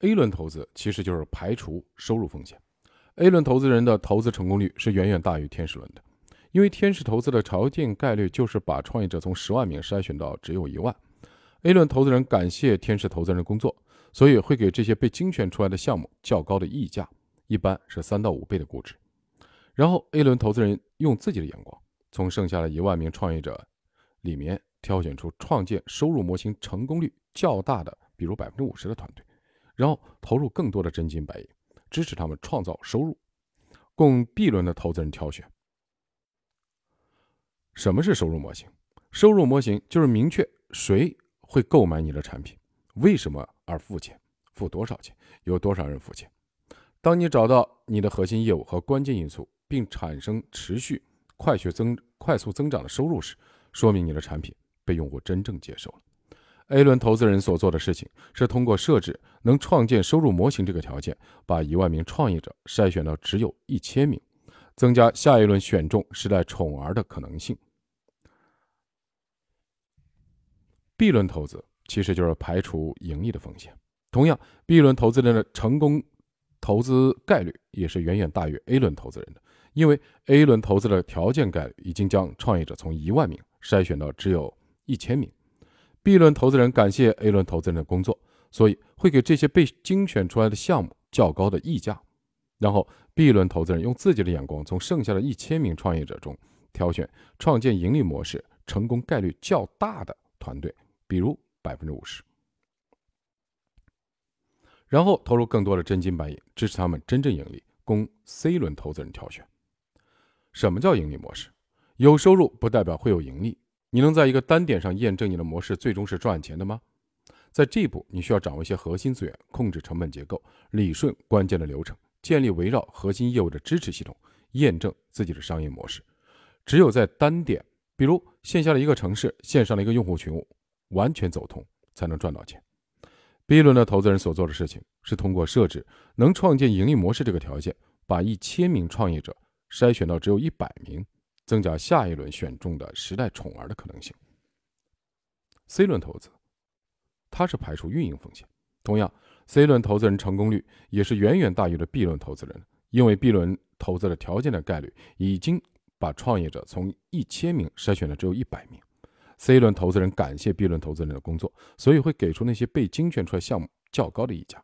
A 轮投资其实就是排除收入风险。A 轮投资人的投资成功率是远远大于天使轮的，因为天使投资的条件概率就是把创业者从十万名筛选到只有一万。A 轮投资人感谢天使投资人工作，所以会给这些被精选出来的项目较高的溢价，一般是三到五倍的估值。然后 A 轮投资人用自己的眼光，从剩下的一万名创业者里面挑选出创建收入模型成功率较大的，比如百分之五十的团队。然后投入更多的真金白银，支持他们创造收入，供 B 轮的投资人挑选。什么是收入模型？收入模型就是明确谁会购买你的产品，为什么而付钱，付多少钱，有多少人付钱。当你找到你的核心业务和关键因素，并产生持续快速增快速增长的收入时，说明你的产品被用户真正接受了。A 轮投资人所做的事情是通过设置能创建收入模型这个条件，把一万名创业者筛选到只有一千名，增加下一轮选中时代宠儿的可能性。B 轮投资其实就是排除盈利的风险，同样，B 轮投资人的成功投资概率也是远远大于 A 轮投资人的，因为 A 轮投资的条件概率已经将创业者从一万名筛选到只有一千名。B 轮投资人感谢 A 轮投资人的工作，所以会给这些被精选出来的项目较高的溢价。然后 B 轮投资人用自己的眼光，从剩下的一千名创业者中挑选创建盈利模式成功概率较大的团队，比如百分之五十，然后投入更多的真金白银支持他们真正盈利，供 C 轮投资人挑选。什么叫盈利模式？有收入不代表会有盈利。你能在一个单点上验证你的模式最终是赚钱的吗？在这一步，你需要掌握一些核心资源，控制成本结构，理顺关键的流程，建立围绕核心业务的支持系统，验证自己的商业模式。只有在单点，比如线下的一个城市，线上的一个用户群，完全走通，才能赚到钱。B 轮的投资人所做的事情是通过设置能创建盈利模式这个条件，把一千名创业者筛选到只有一百名。增加下一轮选中的时代宠儿的可能性。C 轮投资，它是排除运营风险。同样，C 轮投资人成功率也是远远大于了 B 轮投资人，因为 B 轮投资的条件的概率已经把创业者从一千名筛选了只有一百名。C 轮投资人感谢 B 轮投资人的工作，所以会给出那些被精选出来项目较高的溢价。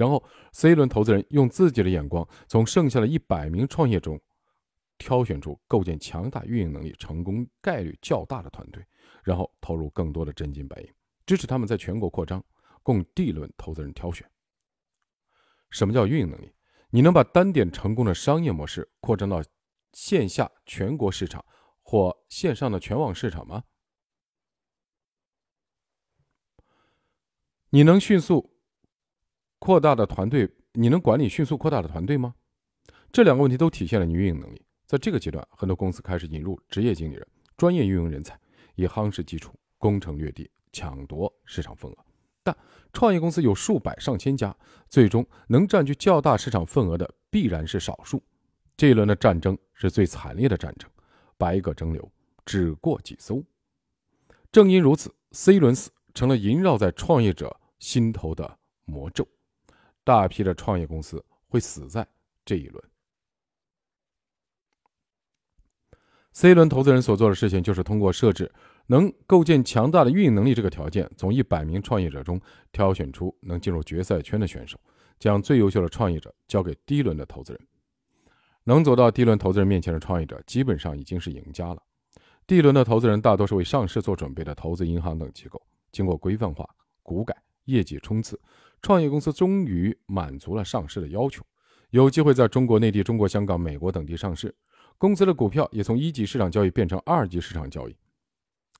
然后，C 轮投资人用自己的眼光，从剩下的一百名创业中。挑选出构建强大运营能力、成功概率较大的团队，然后投入更多的真金白银，支持他们在全国扩张，供 D 轮投资人挑选。什么叫运营能力？你能把单点成功的商业模式扩张到线下全国市场或线上的全网市场吗？你能迅速扩大的团队？你能管理迅速扩大的团队吗？这两个问题都体现了你运营能力。在这个阶段，很多公司开始引入职业经理人、专业运营人才，以夯实基础，攻城略地，抢夺市场份额。但创业公司有数百上千家，最终能占据较大市场份额的必然是少数。这一轮的战争是最惨烈的战争，百舸争流，只过几艘。正因如此，C 轮死成了萦绕在创业者心头的魔咒。大批的创业公司会死在这一轮。C 轮投资人所做的事情，就是通过设置能构建强大的运营能力这个条件，从一百名创业者中挑选出能进入决赛圈的选手，将最优秀的创业者交给第一轮的投资人。能走到第一轮投资人面前的创业者，基本上已经是赢家了。第一轮的投资人大多是为上市做准备的投资银行等机构，经过规范化、股改、业绩冲刺。创业公司终于满足了上市的要求，有机会在中国内地、中国香港、美国等地上市。公司的股票也从一级市场交易变成二级市场交易。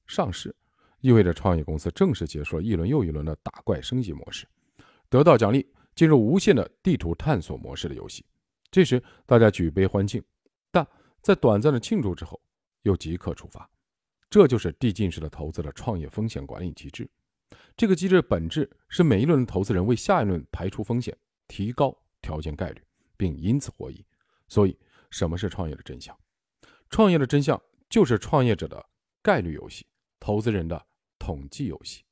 上市意味着创业公司正式结束了一轮又一轮的打怪升级模式，得到奖励，进入无限的地图探索模式的游戏。这时大家举杯欢庆，但在短暂的庆祝之后，又即刻出发。这就是递进式的投资的创业风险管理机制。这个机制的本质是每一轮的投资人为下一轮排除风险，提高条件概率，并因此获益。所以，什么是创业的真相？创业的真相就是创业者的概率游戏，投资人的统计游戏。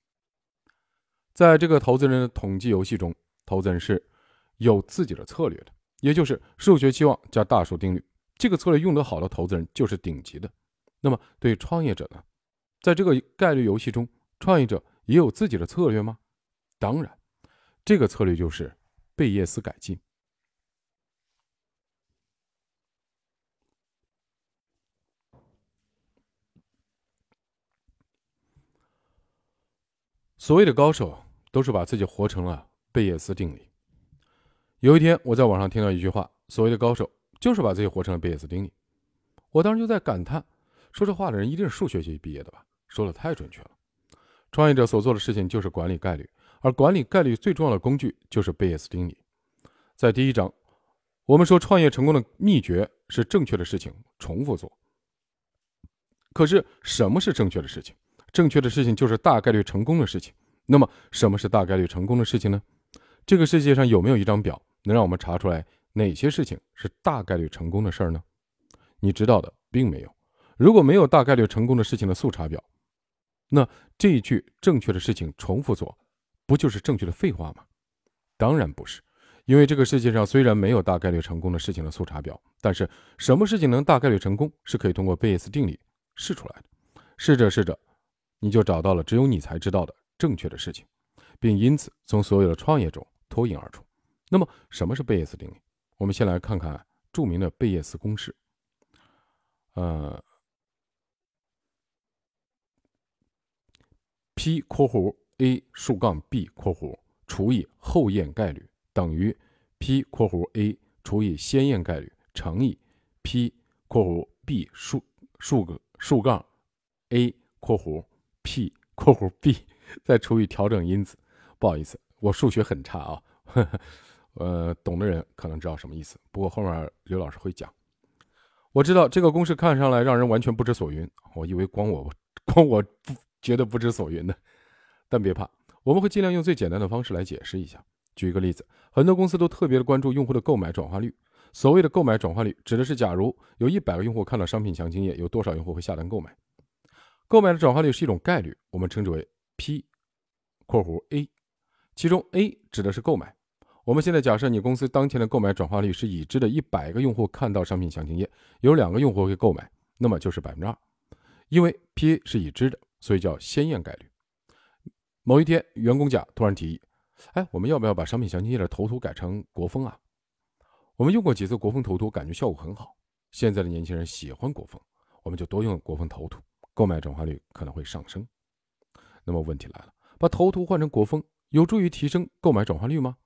在这个投资人的统计游戏中，投资人是有自己的策略的，也就是数学期望加大数定律。这个策略用得好的投资人就是顶级的。那么，对创业者呢？在这个概率游戏中，创业者。也有自己的策略吗？当然，这个策略就是贝叶斯改进。所谓的高手，都是把自己活成了贝叶斯定理。有一天，我在网上听到一句话：“所谓的高手，就是把自己活成了贝叶斯定理。”我当时就在感叹，说这话的人一定是数学系毕业的吧？说的太准确了。创业者所做的事情就是管理概率，而管理概率最重要的工具就是贝叶斯定理。在第一章，我们说创业成功的秘诀是正确的事情重复做。可是什么是正确的事情？正确的事情就是大概率成功的事情。那么什么是大概率成功的事情呢？这个世界上有没有一张表能让我们查出来哪些事情是大概率成功的事儿呢？你知道的并没有。如果没有大概率成功的事情的速查表。那这一句正确的事情重复做，不就是正确的废话吗？当然不是，因为这个世界上虽然没有大概率成功的事情的速查表，但是什么事情能大概率成功，是可以通过贝叶斯定理试出来的。试着试着，你就找到了只有你才知道的正确的事情，并因此从所有的创业中脱颖而出。那么，什么是贝叶斯定理？我们先来看看著名的贝叶斯公式。呃。P（ 括弧 a 竖杠 b（ 括弧）除以后验概率等于 P（ 括弧 a 除以先验概率乘以 P（ 括弧 b 竖竖个竖杠 a 括弧 P（ 括弧 b） 再除以调整因子。不好意思，我数学很差啊。呃，懂的人可能知道什么意思，不过后面刘老师会讲。我知道这个公式看上来让人完全不知所云，我以为光我 光我。觉得不知所云的，但别怕，我们会尽量用最简单的方式来解释一下。举一个例子，很多公司都特别的关注用户的购买转化率。所谓的购买转化率，指的是假如有一百个用户看到商品详情页，有多少用户会下单购买。购买的转化率是一种概率，我们称之为 P（ 括弧 A），其中 A 指的是购买。我们现在假设你公司当前的购买转化率是已知的一百个用户看到商品详情页，有两个用户会购买，那么就是百分之二，因为 P A 是已知的。所以叫先验概率。某一天，员工甲突然提议：“哎，我们要不要把商品详情页的头图改成国风啊？我们用过几次国风头图，感觉效果很好。现在的年轻人喜欢国风，我们就多用国风头图，购买转化率可能会上升。那么问题来了，把头图换成国风，有助于提升购买转化率吗？”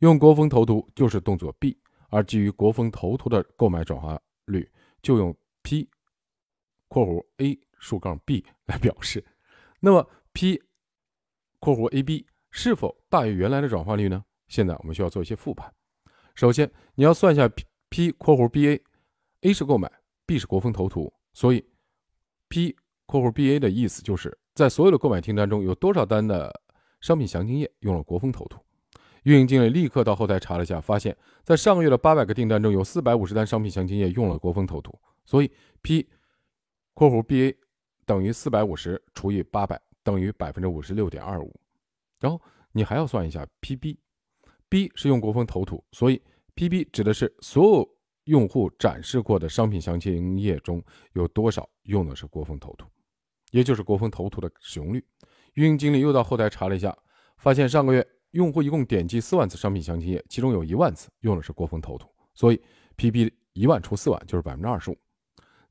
用国风投图就是动作 B，而基于国风投图的购买转化率就用 P（ 括弧 A 竖杠 B） 来表示。那么 P（ 括弧 AB） 是否大于原来的转化率呢？现在我们需要做一些复盘。首先，你要算一下 P（ 括弧 BA），A 是购买，B 是国风投图，所以 P（ 括弧 BA） 的意思就是在所有的购买订单中有多少单的商品详情页用了国风投图。运营经理立刻到后台查了一下，发现，在上个月的八百个订单中，有四百五十单商品详情页用了国风投图，所以 P（ 括弧 BA） 等于四百五十除以八百等于百分之五十六点二五。然后你还要算一下 PB，B 是用国风投图，所以 PB 指的是所有用户展示过的商品详情页中有多少用的是国风投图，也就是国风投图的使用率。运营经理又到后台查了一下，发现上个月。用户一共点击四万次商品详情页，其中有一万次用的是国风投图，所以 PB 一万除四万就是百分之二十五。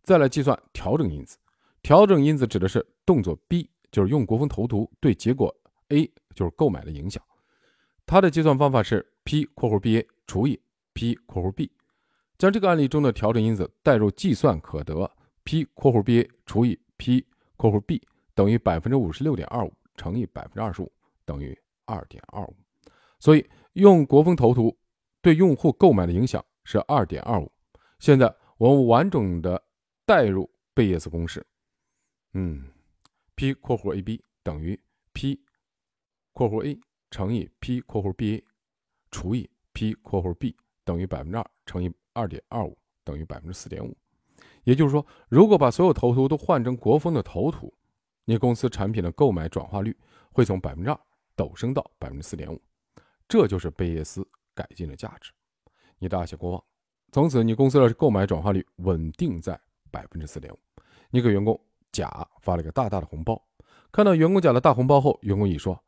再来计算调整因子，调整因子指的是动作 B，就是用国风投图对结果 A，就是购买的影响。它的计算方法是 P（ 括弧 BA） 除以 P（ 括弧 B），将这个案例中的调整因子代入计算，可得 P（ 括弧 BA） 除以 P（ 括弧 B） 等于百分之五十六点二五乘以百分之二十五等于。二点二五，所以用国风投图对用户购买的影响是二点二五。现在我们完整的代入贝叶斯公式，嗯，P 括弧 AB 等于 P 括弧 A 乘以 P 括弧 BA 除以 P 括弧 B 等于百分之二乘以二点二五等于百分之四点五。也就是说，如果把所有头图都换成国风的头图，你公司产品的购买转化率会从百分之二。陡升到百分之四点五，这就是贝叶斯改进的价值。你大写过望，从此你公司的购买转化率稳定在百分之四点五。你给员工甲发了个大大的红包，看到员工甲的大红包后，员工乙说：“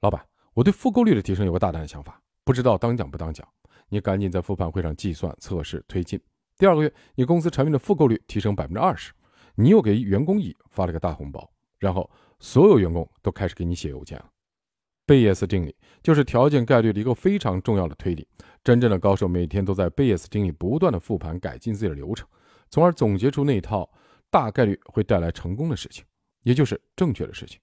老板，我对复购率的提升有个大胆的想法，不知道当讲不当讲？”你赶紧在复盘会上计算、测试、推进。第二个月，你公司产品的复购率提升百分之二十，你又给员工乙发了个大红包，然后所有员工都开始给你写邮件了。贝叶斯定理就是条件概率的一个非常重要的推理。真正的高手每天都在贝叶斯定理不断的复盘改进自己的流程，从而总结出那一套大概率会带来成功的事情，也就是正确的事情。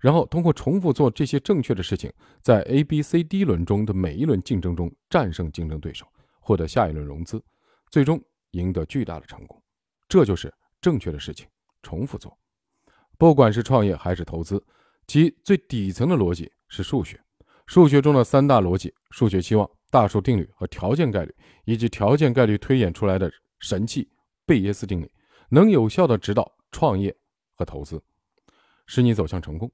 然后通过重复做这些正确的事情，在 A、B、C、D 轮中的每一轮竞争中战胜竞争对手，获得下一轮融资，最终赢得巨大的成功。这就是正确的事情重复做。不管是创业还是投资，其最底层的逻辑。是数学，数学中的三大逻辑：数学期望、大数定律和条件概率，以及条件概率推演出来的神器贝叶斯定理，能有效的指导创业和投资，使你走向成功。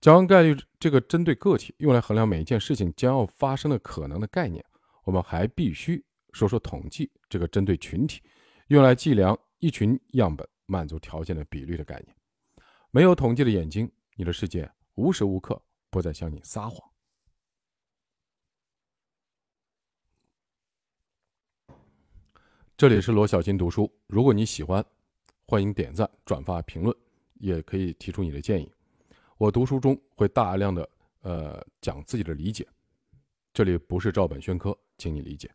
讲完概率这个针对个体用来衡量每一件事情将要发生的可能的概念，我们还必须说说统计这个针对群体用来计量一群样本满足条件的比率的概念。没有统计的眼睛，你的世界无时无刻。不再向你撒谎。这里是罗小金读书。如果你喜欢，欢迎点赞、转发、评论，也可以提出你的建议。我读书中会大量的呃讲自己的理解，这里不是照本宣科，请你理解。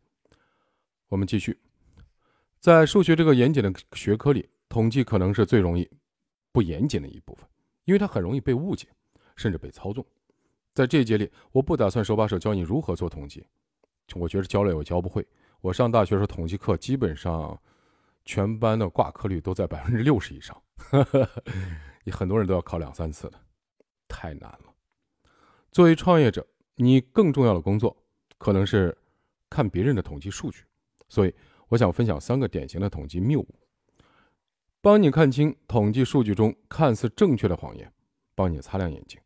我们继续，在数学这个严谨的学科里，统计可能是最容易不严谨的一部分，因为它很容易被误解，甚至被操纵。在这一节里，我不打算手把手教你如何做统计，我觉得教了也教不会。我上大学时候统计课，基本上全班的挂科率都在百分之六十以上，你 很多人都要考两三次的，太难了。作为创业者，你更重要的工作可能是看别人的统计数据，所以我想分享三个典型的统计谬误，帮你看清统计数据中看似正确的谎言，帮你擦亮眼睛。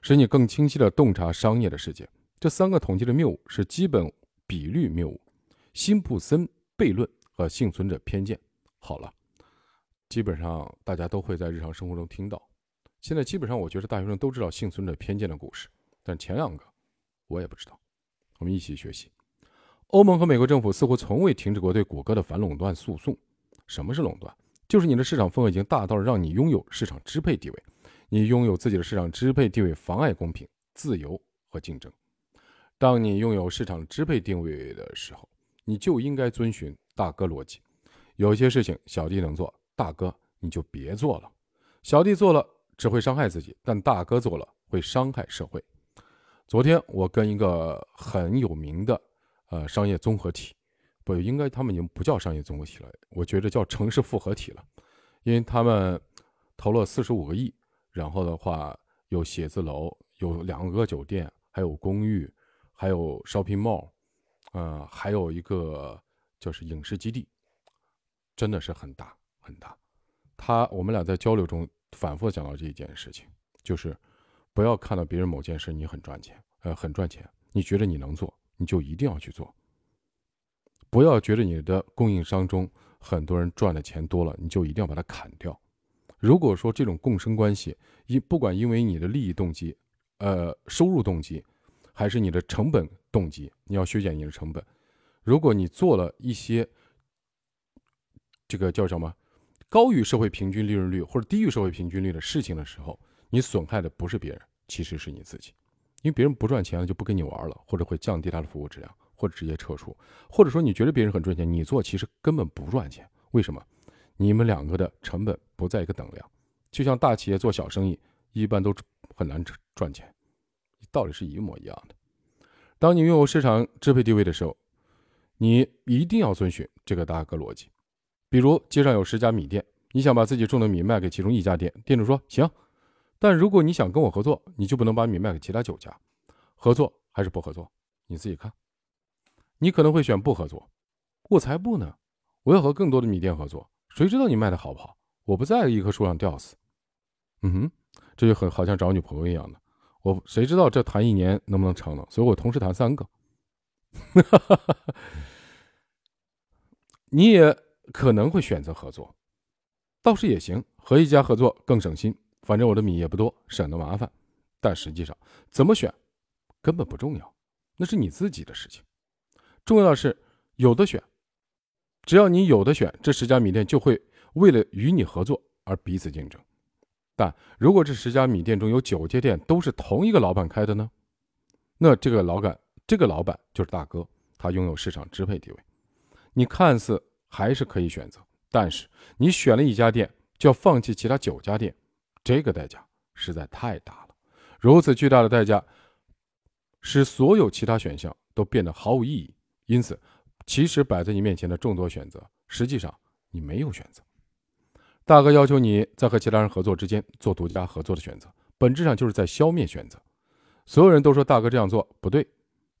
使你更清晰地洞察商业的世界。这三个统计的谬误是基本比率谬误、辛普森悖论和幸存者偏见。好了，基本上大家都会在日常生活中听到。现在基本上，我觉得大学生都知道幸存者偏见的故事，但前两个我也不知道。我们一起学习。欧盟和美国政府似乎从未停止过对谷歌的反垄断诉讼。什么是垄断？就是你的市场份额已经大到了让你拥有市场支配地位。你拥有自己的市场支配地位，妨碍公平、自由和竞争。当你拥有市场支配定位的时候，你就应该遵循大哥逻辑。有些事情小弟能做，大哥你就别做了。小弟做了只会伤害自己，但大哥做了会伤害社会。昨天我跟一个很有名的呃商业综合体，不应该他们已经不叫商业综合体了，我觉得叫城市复合体了，因为他们投了四十五个亿，然后的话有写字楼，有两个酒店，还有公寓，还有 shopping mall，呃，还有一个就是影视基地，真的是很大很大。他我们俩在交流中反复讲到这一件事情，就是。不要看到别人某件事你很赚钱，呃，很赚钱，你觉得你能做，你就一定要去做。不要觉得你的供应商中很多人赚的钱多了，你就一定要把它砍掉。如果说这种共生关系，因不管因为你的利益动机，呃，收入动机，还是你的成本动机，你要削减你的成本。如果你做了一些这个叫什么高于社会平均利润率或者低于社会平均率的事情的时候，你损害的不是别人。其实是你自己，因为别人不赚钱了就不跟你玩了，或者会降低他的服务质量，或者直接撤出，或者说你觉得别人很赚钱，你做其实根本不赚钱。为什么？你们两个的成本不在一个等量。就像大企业做小生意，一般都很难赚钱，道理是一模一样的。当你拥有市场支配地位的时候，你一定要遵循这个大哥逻辑。比如街上有十家米店，你想把自己种的米卖给其中一家店，店主说行。但如果你想跟我合作，你就不能把米卖给其他九家，合作还是不合作，你自己看。你可能会选不合作，我才不呢！我要和更多的米店合作，谁知道你卖的好不好？我不在一棵树上吊死。嗯哼，这就很好像找女朋友一样的，我谁知道这谈一年能不能成呢？所以我同时谈三个。你也可能会选择合作，倒是也行，和一家合作更省心。反正我的米也不多，省得麻烦。但实际上，怎么选根本不重要，那是你自己的事情。重要的是有的选。只要你有的选，这十家米店就会为了与你合作而彼此竞争。但如果这十家米店中有九家店都是同一个老板开的呢？那这个老板，这个老板就是大哥，他拥有市场支配地位。你看似还是可以选择，但是你选了一家店，就要放弃其他九家店。这个代价实在太大了，如此巨大的代价，使所有其他选项都变得毫无意义。因此，其实摆在你面前的众多选择，实际上你没有选择。大哥要求你在和其他人合作之间做独家合作的选择，本质上就是在消灭选择。所有人都说大哥这样做不对，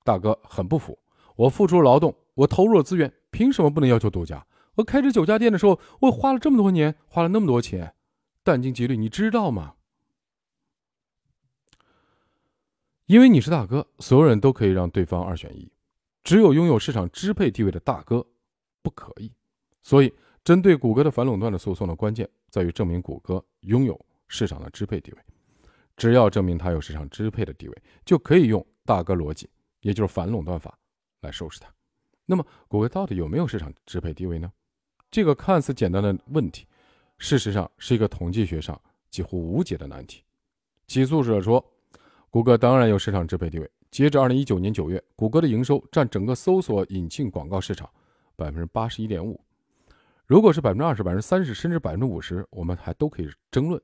大哥很不服。我付出了劳动，我投入了资源，凭什么不能要求独家？我开这九家店的时候，我花了这么多年，花了那么多钱。殚精竭虑，你知道吗？因为你是大哥，所有人都可以让对方二选一，只有拥有市场支配地位的大哥不可以。所以，针对谷歌的反垄断的诉讼的关键在于证明谷歌拥有市场的支配地位。只要证明它有市场支配的地位，就可以用大哥逻辑，也就是反垄断法来收拾它。那么，谷歌到底有没有市场支配地位呢？这个看似简单的问题。事实上是一个统计学上几乎无解的难题。起诉者说，谷歌当然有市场支配地位。截至二零一九年九月，谷歌的营收占整个搜索引擎广告市场百分之八十一点五。如果是百分之二十、百分之三十，甚至百分之五十，我们还都可以争论。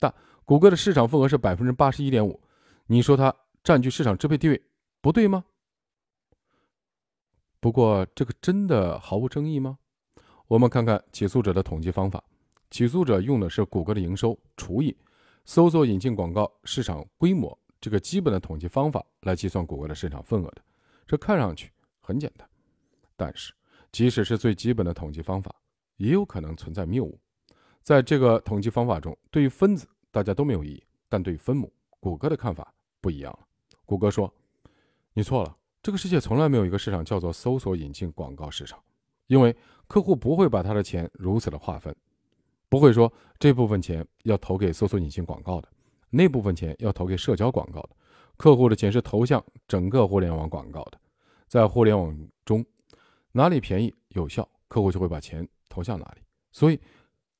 但谷歌的市场份额是百分之八十一点五，你说它占据市场支配地位不对吗？不过，这个真的毫无争议吗？我们看看起诉者的统计方法。起诉者用的是谷歌的营收除以搜索引擎广告市场规模这个基本的统计方法来计算谷歌的市场份额的。这看上去很简单，但是即使是最基本的统计方法，也有可能存在谬误。在这个统计方法中，对于分子大家都没有异议，但对于分母，谷歌的看法不一样了。谷歌说：“你错了，这个世界从来没有一个市场叫做搜索引擎广告市场，因为客户不会把他的钱如此的划分。”不会说这部分钱要投给搜索引擎广告的，那部分钱要投给社交广告的。客户的钱是投向整个互联网广告的，在互联网中，哪里便宜有效，客户就会把钱投向哪里。所以，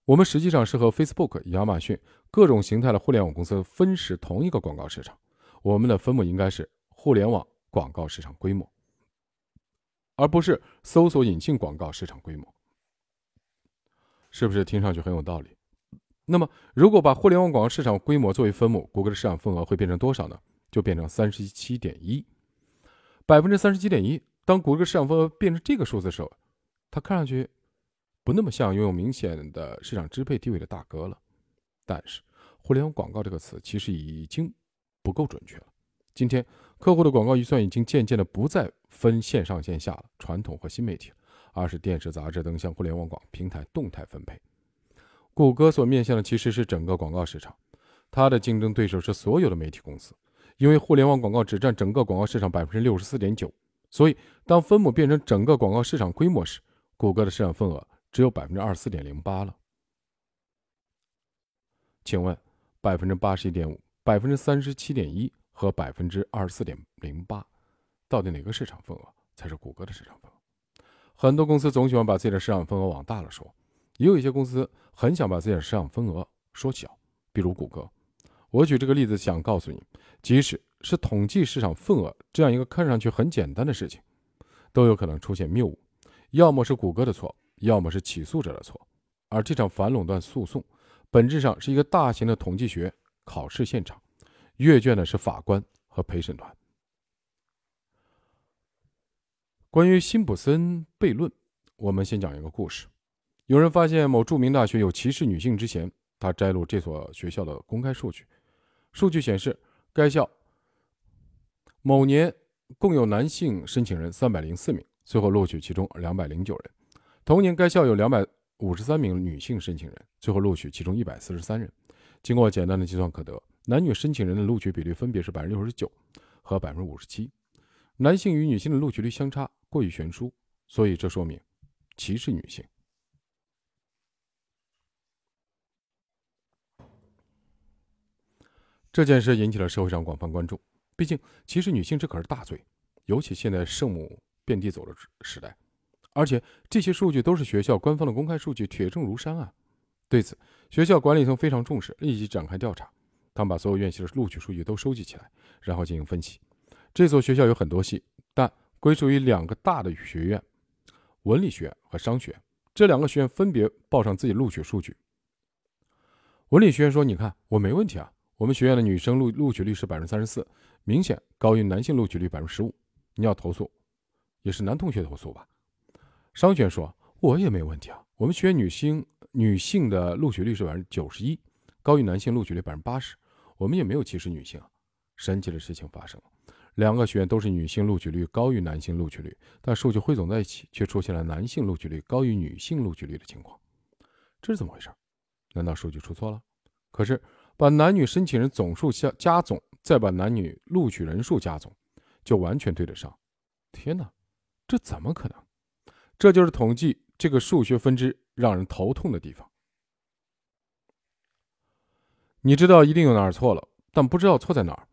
我们实际上是和 Facebook、亚马逊各种形态的互联网公司分食同一个广告市场。我们的分母应该是互联网广告市场规模，而不是搜索引擎广告市场规模。是不是听上去很有道理？那么，如果把互联网广告市场规模作为分母，谷歌的市场份额会变成多少呢？就变成三十七点一，百分之三十七点一。当谷歌市场份额变成这个数字的时候，它看上去不那么像拥有明显的市场支配地位的大哥了。但是，互联网广告这个词其实已经不够准确了。今天，客户的广告预算已经渐渐的不再分线上线下了，传统和新媒体。而是电视、杂志等向互联网广平台动态分配。谷歌所面向的其实是整个广告市场，它的竞争对手是所有的媒体公司。因为互联网广告只占整个广告市场百分之六十四点九，所以当分母变成整个广告市场规模时，谷歌的市场份额只有百分之二十四点零八了。请问，百分之八十一点五、百分之三十七点一和百分之二十四点零八，到底哪个市场份额才是谷歌的市场份额？很多公司总喜欢把自己的市场份额往大了说，也有一些公司很想把自己的市场份额说小，比如谷歌。我举这个例子想告诉你，即使是统计市场份额这样一个看上去很简单的事情，都有可能出现谬误，要么是谷歌的错，要么是起诉者的错。而这场反垄断诉讼本质上是一个大型的统计学考试现场，阅卷的是法官和陪审团。关于辛普森悖论，我们先讲一个故事。有人发现某著名大学有歧视女性之前，他摘录这所学校的公开数据。数据显示，该校某年共有男性申请人三百零四名，最后录取其中两百零九人；同年，该校有两百五十三名女性申请人，最后录取其中一百四十三人。经过简单的计算可得，男女申请人的录取比率分别是百分之六十九和百分之五十七，男性与女性的录取率相差。过于悬殊，所以这说明歧视女性。这件事引起了社会上广泛关注。毕竟，歧视女性这可是大罪，尤其现在圣母遍地走的时代。而且，这些数据都是学校官方的公开数据，铁证如山啊！对此，学校管理层非常重视，立即展开调查。他们把所有院系的录取数据都收集起来，然后进行分析。这所学校有很多系，但归属于两个大的学院，文理学院和商学。这两个学院分别报上自己录取数据。文理学院说：“你看，我没问题啊，我们学院的女生录录取率是百分之三十四，明显高于男性录取率百分之十五。你要投诉，也是男同学投诉吧？”商学院说：“我也没问题啊，我们学院女性女性的录取率是百分之九十一，高于男性录取率百分之八十，我们也没有歧视女性啊。”神奇的事情发生了。两个学院都是女性录取率高于男性录取率，但数据汇总在一起，却出现了男性录取率高于女性录取率的情况。这是怎么回事？难道数据出错了？可是把男女申请人总数加加总，再把男女录取人数加总，就完全对得上。天哪，这怎么可能？这就是统计这个数学分支让人头痛的地方。你知道一定有哪儿错了，但不知道错在哪儿。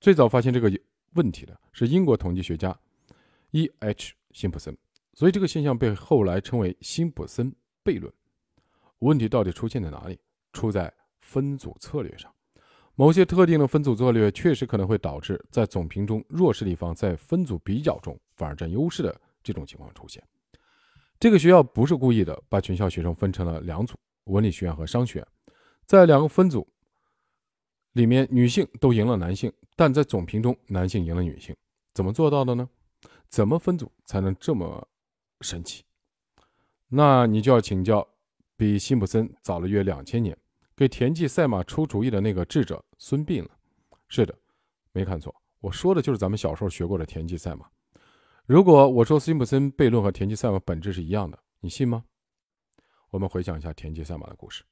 最早发现这个。问题的是英国统计学家 E.H. 辛普森，所以这个现象被后来称为辛普森悖论。问题到底出现在哪里？出在分组策略上。某些特定的分组策略确实可能会导致在总评中弱势地方在分组比较中反而占优势的这种情况出现。这个学校不是故意的，把全校学生分成了两组：文理学院和商学院，在两个分组。里面女性都赢了男性，但在总评中男性赢了女性，怎么做到的呢？怎么分组才能这么神奇？那你就要请教比辛普森早了约两千年，给田忌赛马出主意的那个智者孙膑了。是的，没看错，我说的就是咱们小时候学过的田忌赛马。如果我说辛普森悖论和田忌赛马本质是一样的，你信吗？我们回想一下田忌赛马的故事，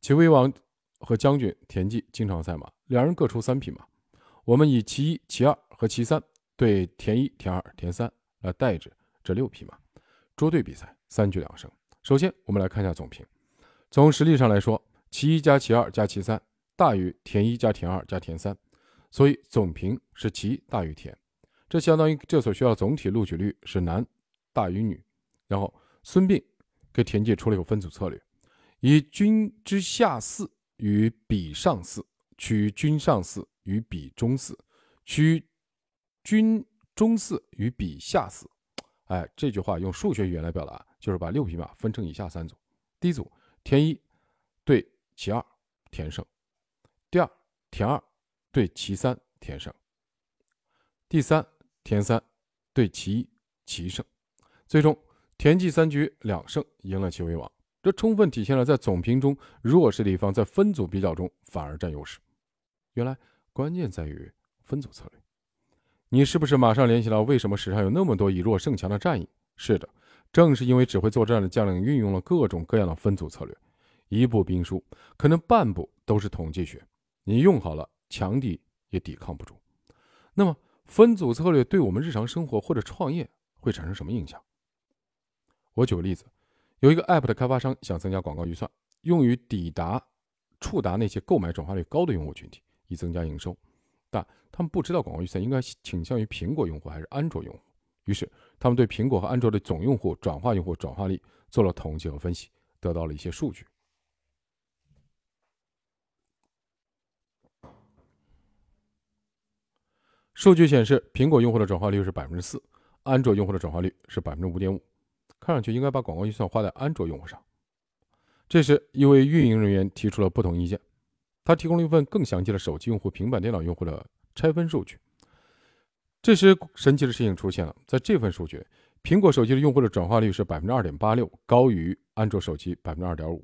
齐威王。和将军田忌经常赛马，两人各出三匹马。我们以其一、其二和其三对田一、田二、田三来代指这六匹马，捉对比赛，三局两胜。首先，我们来看一下总评。从实力上来说，其一加其二加其三大于田一加田二加田三，所以总评是其一大于田。这相当于这所学校总体录取率是男大于女。然后，孙膑给田忌出了一个分组策略，以君之下四。与比上四，取君上四与比中四，取君中四与比下四。哎，这句话用数学语言来表达，就是把六匹马分成以下三组：第一组田一对其二，田胜；第二田二对其三，田胜；第三田三对其一，其胜。最终田忌三局两胜，赢了齐威王。这充分体现了在总评中弱势的一方在分组比较中反而占优势。原来关键在于分组策略。你是不是马上联想到为什么史上有那么多以弱胜强的战役？是的，正是因为指挥作战的将领运用了各种各样的分组策略。一部兵书可能半部都是统计学，你用好了，强敌也抵抗不住。那么，分组策略对我们日常生活或者创业会产生什么影响？我举个例子，有一个 App 的开发商想增加广告预算，用于抵达、触达那些购买转化率高的用户群体，以增加营收。但他们不知道广告预算应该倾向于苹果用户还是安卓用户，于是他们对苹果和安卓的总用户、转化用户转化率做了统计和分析，得到了一些数据。数据显示，苹果用户的转化率是百分之四，安卓用户的转化率是百分之五点五。看上去应该把广告预算花在安卓用户上。这时，一位运营人员提出了不同意见。他提供了一份更详细的手机用户、平板电脑用户的拆分数据。这时，神奇的事情出现了。在这份数据，苹果手机的用户的转化率是百分之二点八六，高于安卓手机百分之二点五；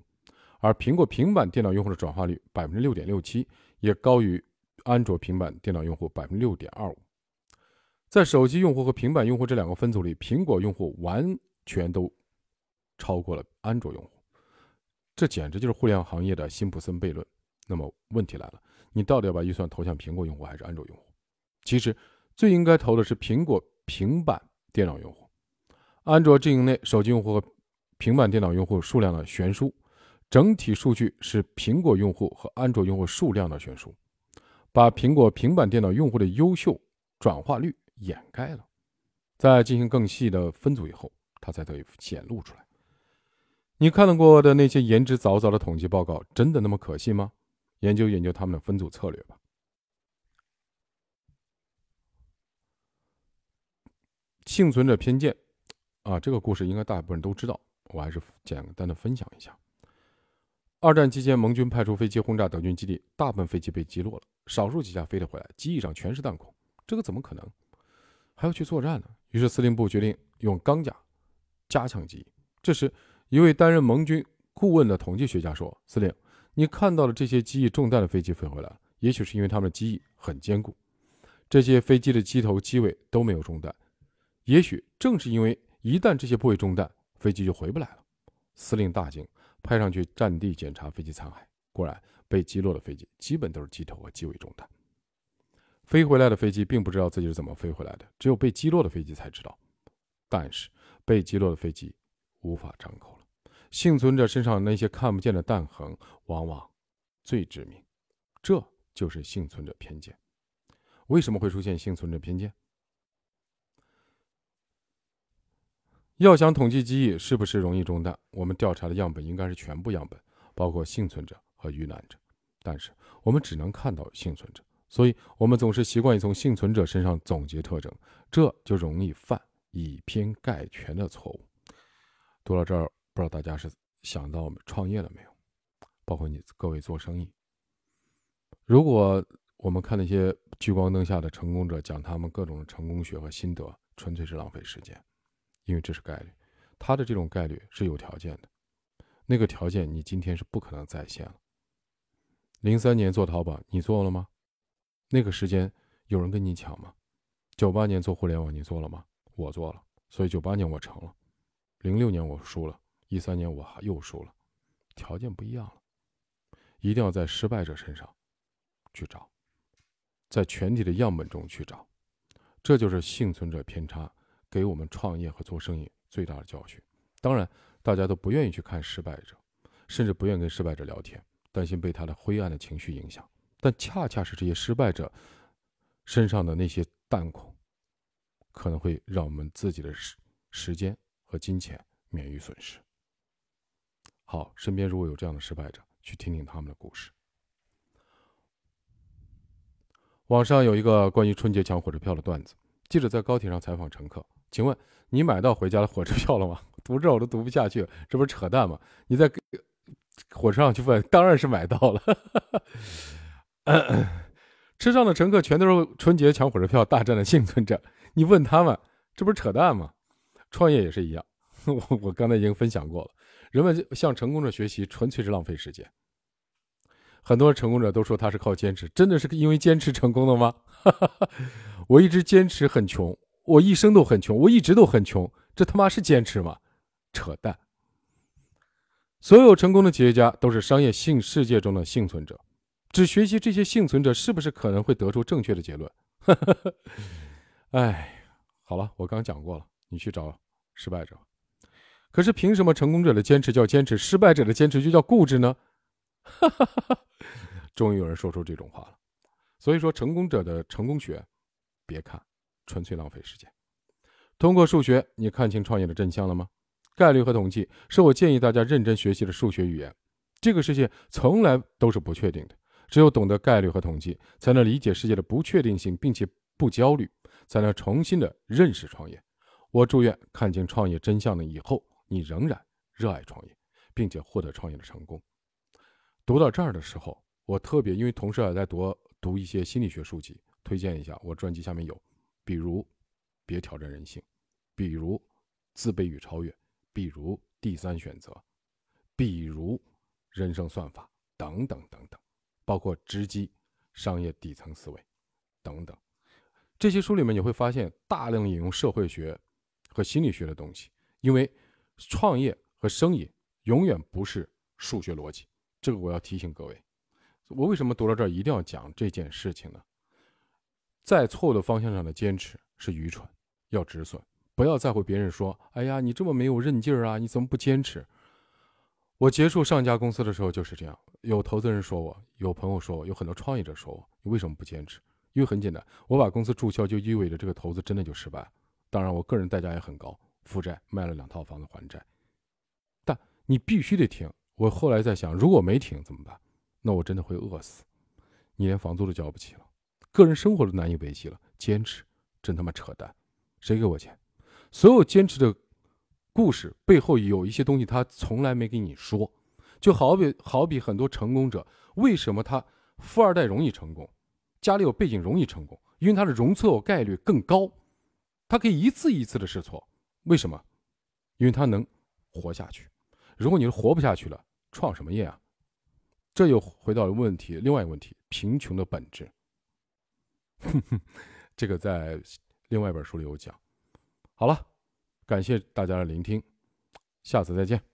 而苹果平板电脑用户的转化率百分之六点六七，也高于安卓平板电脑用户百分之六点二五。在手机用户和平板用户这两个分组里，苹果用户完全都超过了安卓用户。这简直就是互联网行业的辛普森悖论。那么问题来了，你到底要把预算投向苹果用户还是安卓用户？其实最应该投的是苹果平板电脑用户。安卓阵营内手机用户和平板电脑用户数量的悬殊，整体数据是苹果用户和安卓用户数量的悬殊，把苹果平板电脑用户的优秀转化率掩盖了。在进行更细的分组以后，它才得以显露出来。你看到过的那些言之凿凿的统计报告，真的那么可信吗？研究研究他们的分组策略吧。幸存者偏见啊，这个故事应该大部分人都知道，我还是简单的分享一下。二战期间，盟军派出飞机轰炸德军基地，大部分飞机被击落了，少数几架飞了回来，机翼上全是弹孔，这个怎么可能？还要去作战呢？于是司令部决定用钢甲加强机。这时，一位担任盟军顾问的统计学家说：“司令。”你看到了这些机翼中弹的飞机飞回来了，也许是因为它们的机翼很坚固，这些飞机的机头、机尾都没有中弹。也许正是因为一旦这些部位中弹，飞机就回不来了。司令大惊，派上去战地检查飞机残骸，果然被击落的飞机基本都是机头和机尾中弹。飞回来的飞机并不知道自己是怎么飞回来的，只有被击落的飞机才知道。但是被击落的飞机无法张口了。幸存者身上那些看不见的弹痕，往往最致命。这就是幸存者偏见。为什么会出现幸存者偏见？要想统计机翼是不是容易中弹，我们调查的样本应该是全部样本，包括幸存者和遇难者。但是我们只能看到幸存者，所以我们总是习惯于从幸存者身上总结特征，这就容易犯以偏概全的错误。读到这儿。不知道大家是想到创业了没有？包括你各位做生意。如果我们看那些聚光灯下的成功者讲他们各种成功学和心得，纯粹是浪费时间，因为这是概率，他的这种概率是有条件的，那个条件你今天是不可能再现了。零三年做淘宝，你做了吗？那个时间有人跟你抢吗？九八年做互联网，你做了吗？我做了，所以九八年我成了，零六年我输了。一三年我还又输了，条件不一样了，一定要在失败者身上去找，在全体的样本中去找，这就是幸存者偏差给我们创业和做生意最大的教训。当然，大家都不愿意去看失败者，甚至不愿跟失败者聊天，担心被他的灰暗的情绪影响。但恰恰是这些失败者身上的那些弹孔，可能会让我们自己的时时间和金钱免于损失。好，身边如果有这样的失败者，去听听他们的故事。网上有一个关于春节抢火车票的段子，记者在高铁上采访乘客：“请问你买到回家的火车票了吗？” 读这我都读不下去，这不是扯淡吗？你在火车上去问，当然是买到了。车上的乘客全都是春节抢火车票大战的幸存者，你问他们，这不是扯淡吗？创业也是一样，我我刚才已经分享过了。人们向成功者学习，纯粹是浪费时间。很多成功者都说他是靠坚持，真的是因为坚持成功的吗？我一直坚持很穷，我一生都很穷，我一直都很穷，这他妈是坚持吗？扯淡！所有成功的企业家都是商业性世界中的幸存者，只学习这些幸存者是不是可能会得出正确的结论？哎，好了，我刚讲过了，你去找失败者。可是凭什么成功者的坚持叫坚持，失败者的坚持就叫固执呢？哈哈哈哈终于有人说出这种话了。所以说，成功者的成功学，别看，纯粹浪费时间。通过数学，你看清创业的真相了吗？概率和统计是我建议大家认真学习的数学语言。这个世界从来都是不确定的，只有懂得概率和统计，才能理解世界的不确定性，并且不焦虑，才能重新的认识创业。我祝愿看清创业真相了以后，你仍然热爱创业，并且获得创业的成功。读到这儿的时候，我特别因为同时也在读读一些心理学书籍，推荐一下我专辑下面有，比如《别挑战人性》，比如《自卑与超越》。比如第三选择，比如人生算法等等等等，包括直击商业底层思维等等，这些书里面你会发现大量引用社会学和心理学的东西。因为创业和生意永远不是数学逻辑，这个我要提醒各位。我为什么读到这儿一定要讲这件事情呢？在错误的方向上的坚持是愚蠢，要止损。不要在乎别人说：“哎呀，你这么没有韧劲儿啊，你怎么不坚持？”我结束上家公司的时候就是这样。有投资人说我，有朋友说我，有很多创业者说我：“你为什么不坚持？”因为很简单，我把公司注销就意味着这个投资真的就失败。当然，我个人代价也很高，负债卖了两套房子还债。但你必须得停。我后来在想，如果没停怎么办？那我真的会饿死。你连房租都交不起了，个人生活都难以维系了，坚持真他妈扯淡！谁给我钱？所有坚持的故事背后有一些东西，他从来没给你说。就好比好比很多成功者，为什么他富二代容易成功，家里有背景容易成功？因为他的容错概率更高，他可以一次一次的试错。为什么？因为他能活下去。如果你是活不下去了，创什么业啊？这又回到了问题，另外一个问题：贫穷的本质。这个在另外一本书里有讲。好了，感谢大家的聆听，下次再见。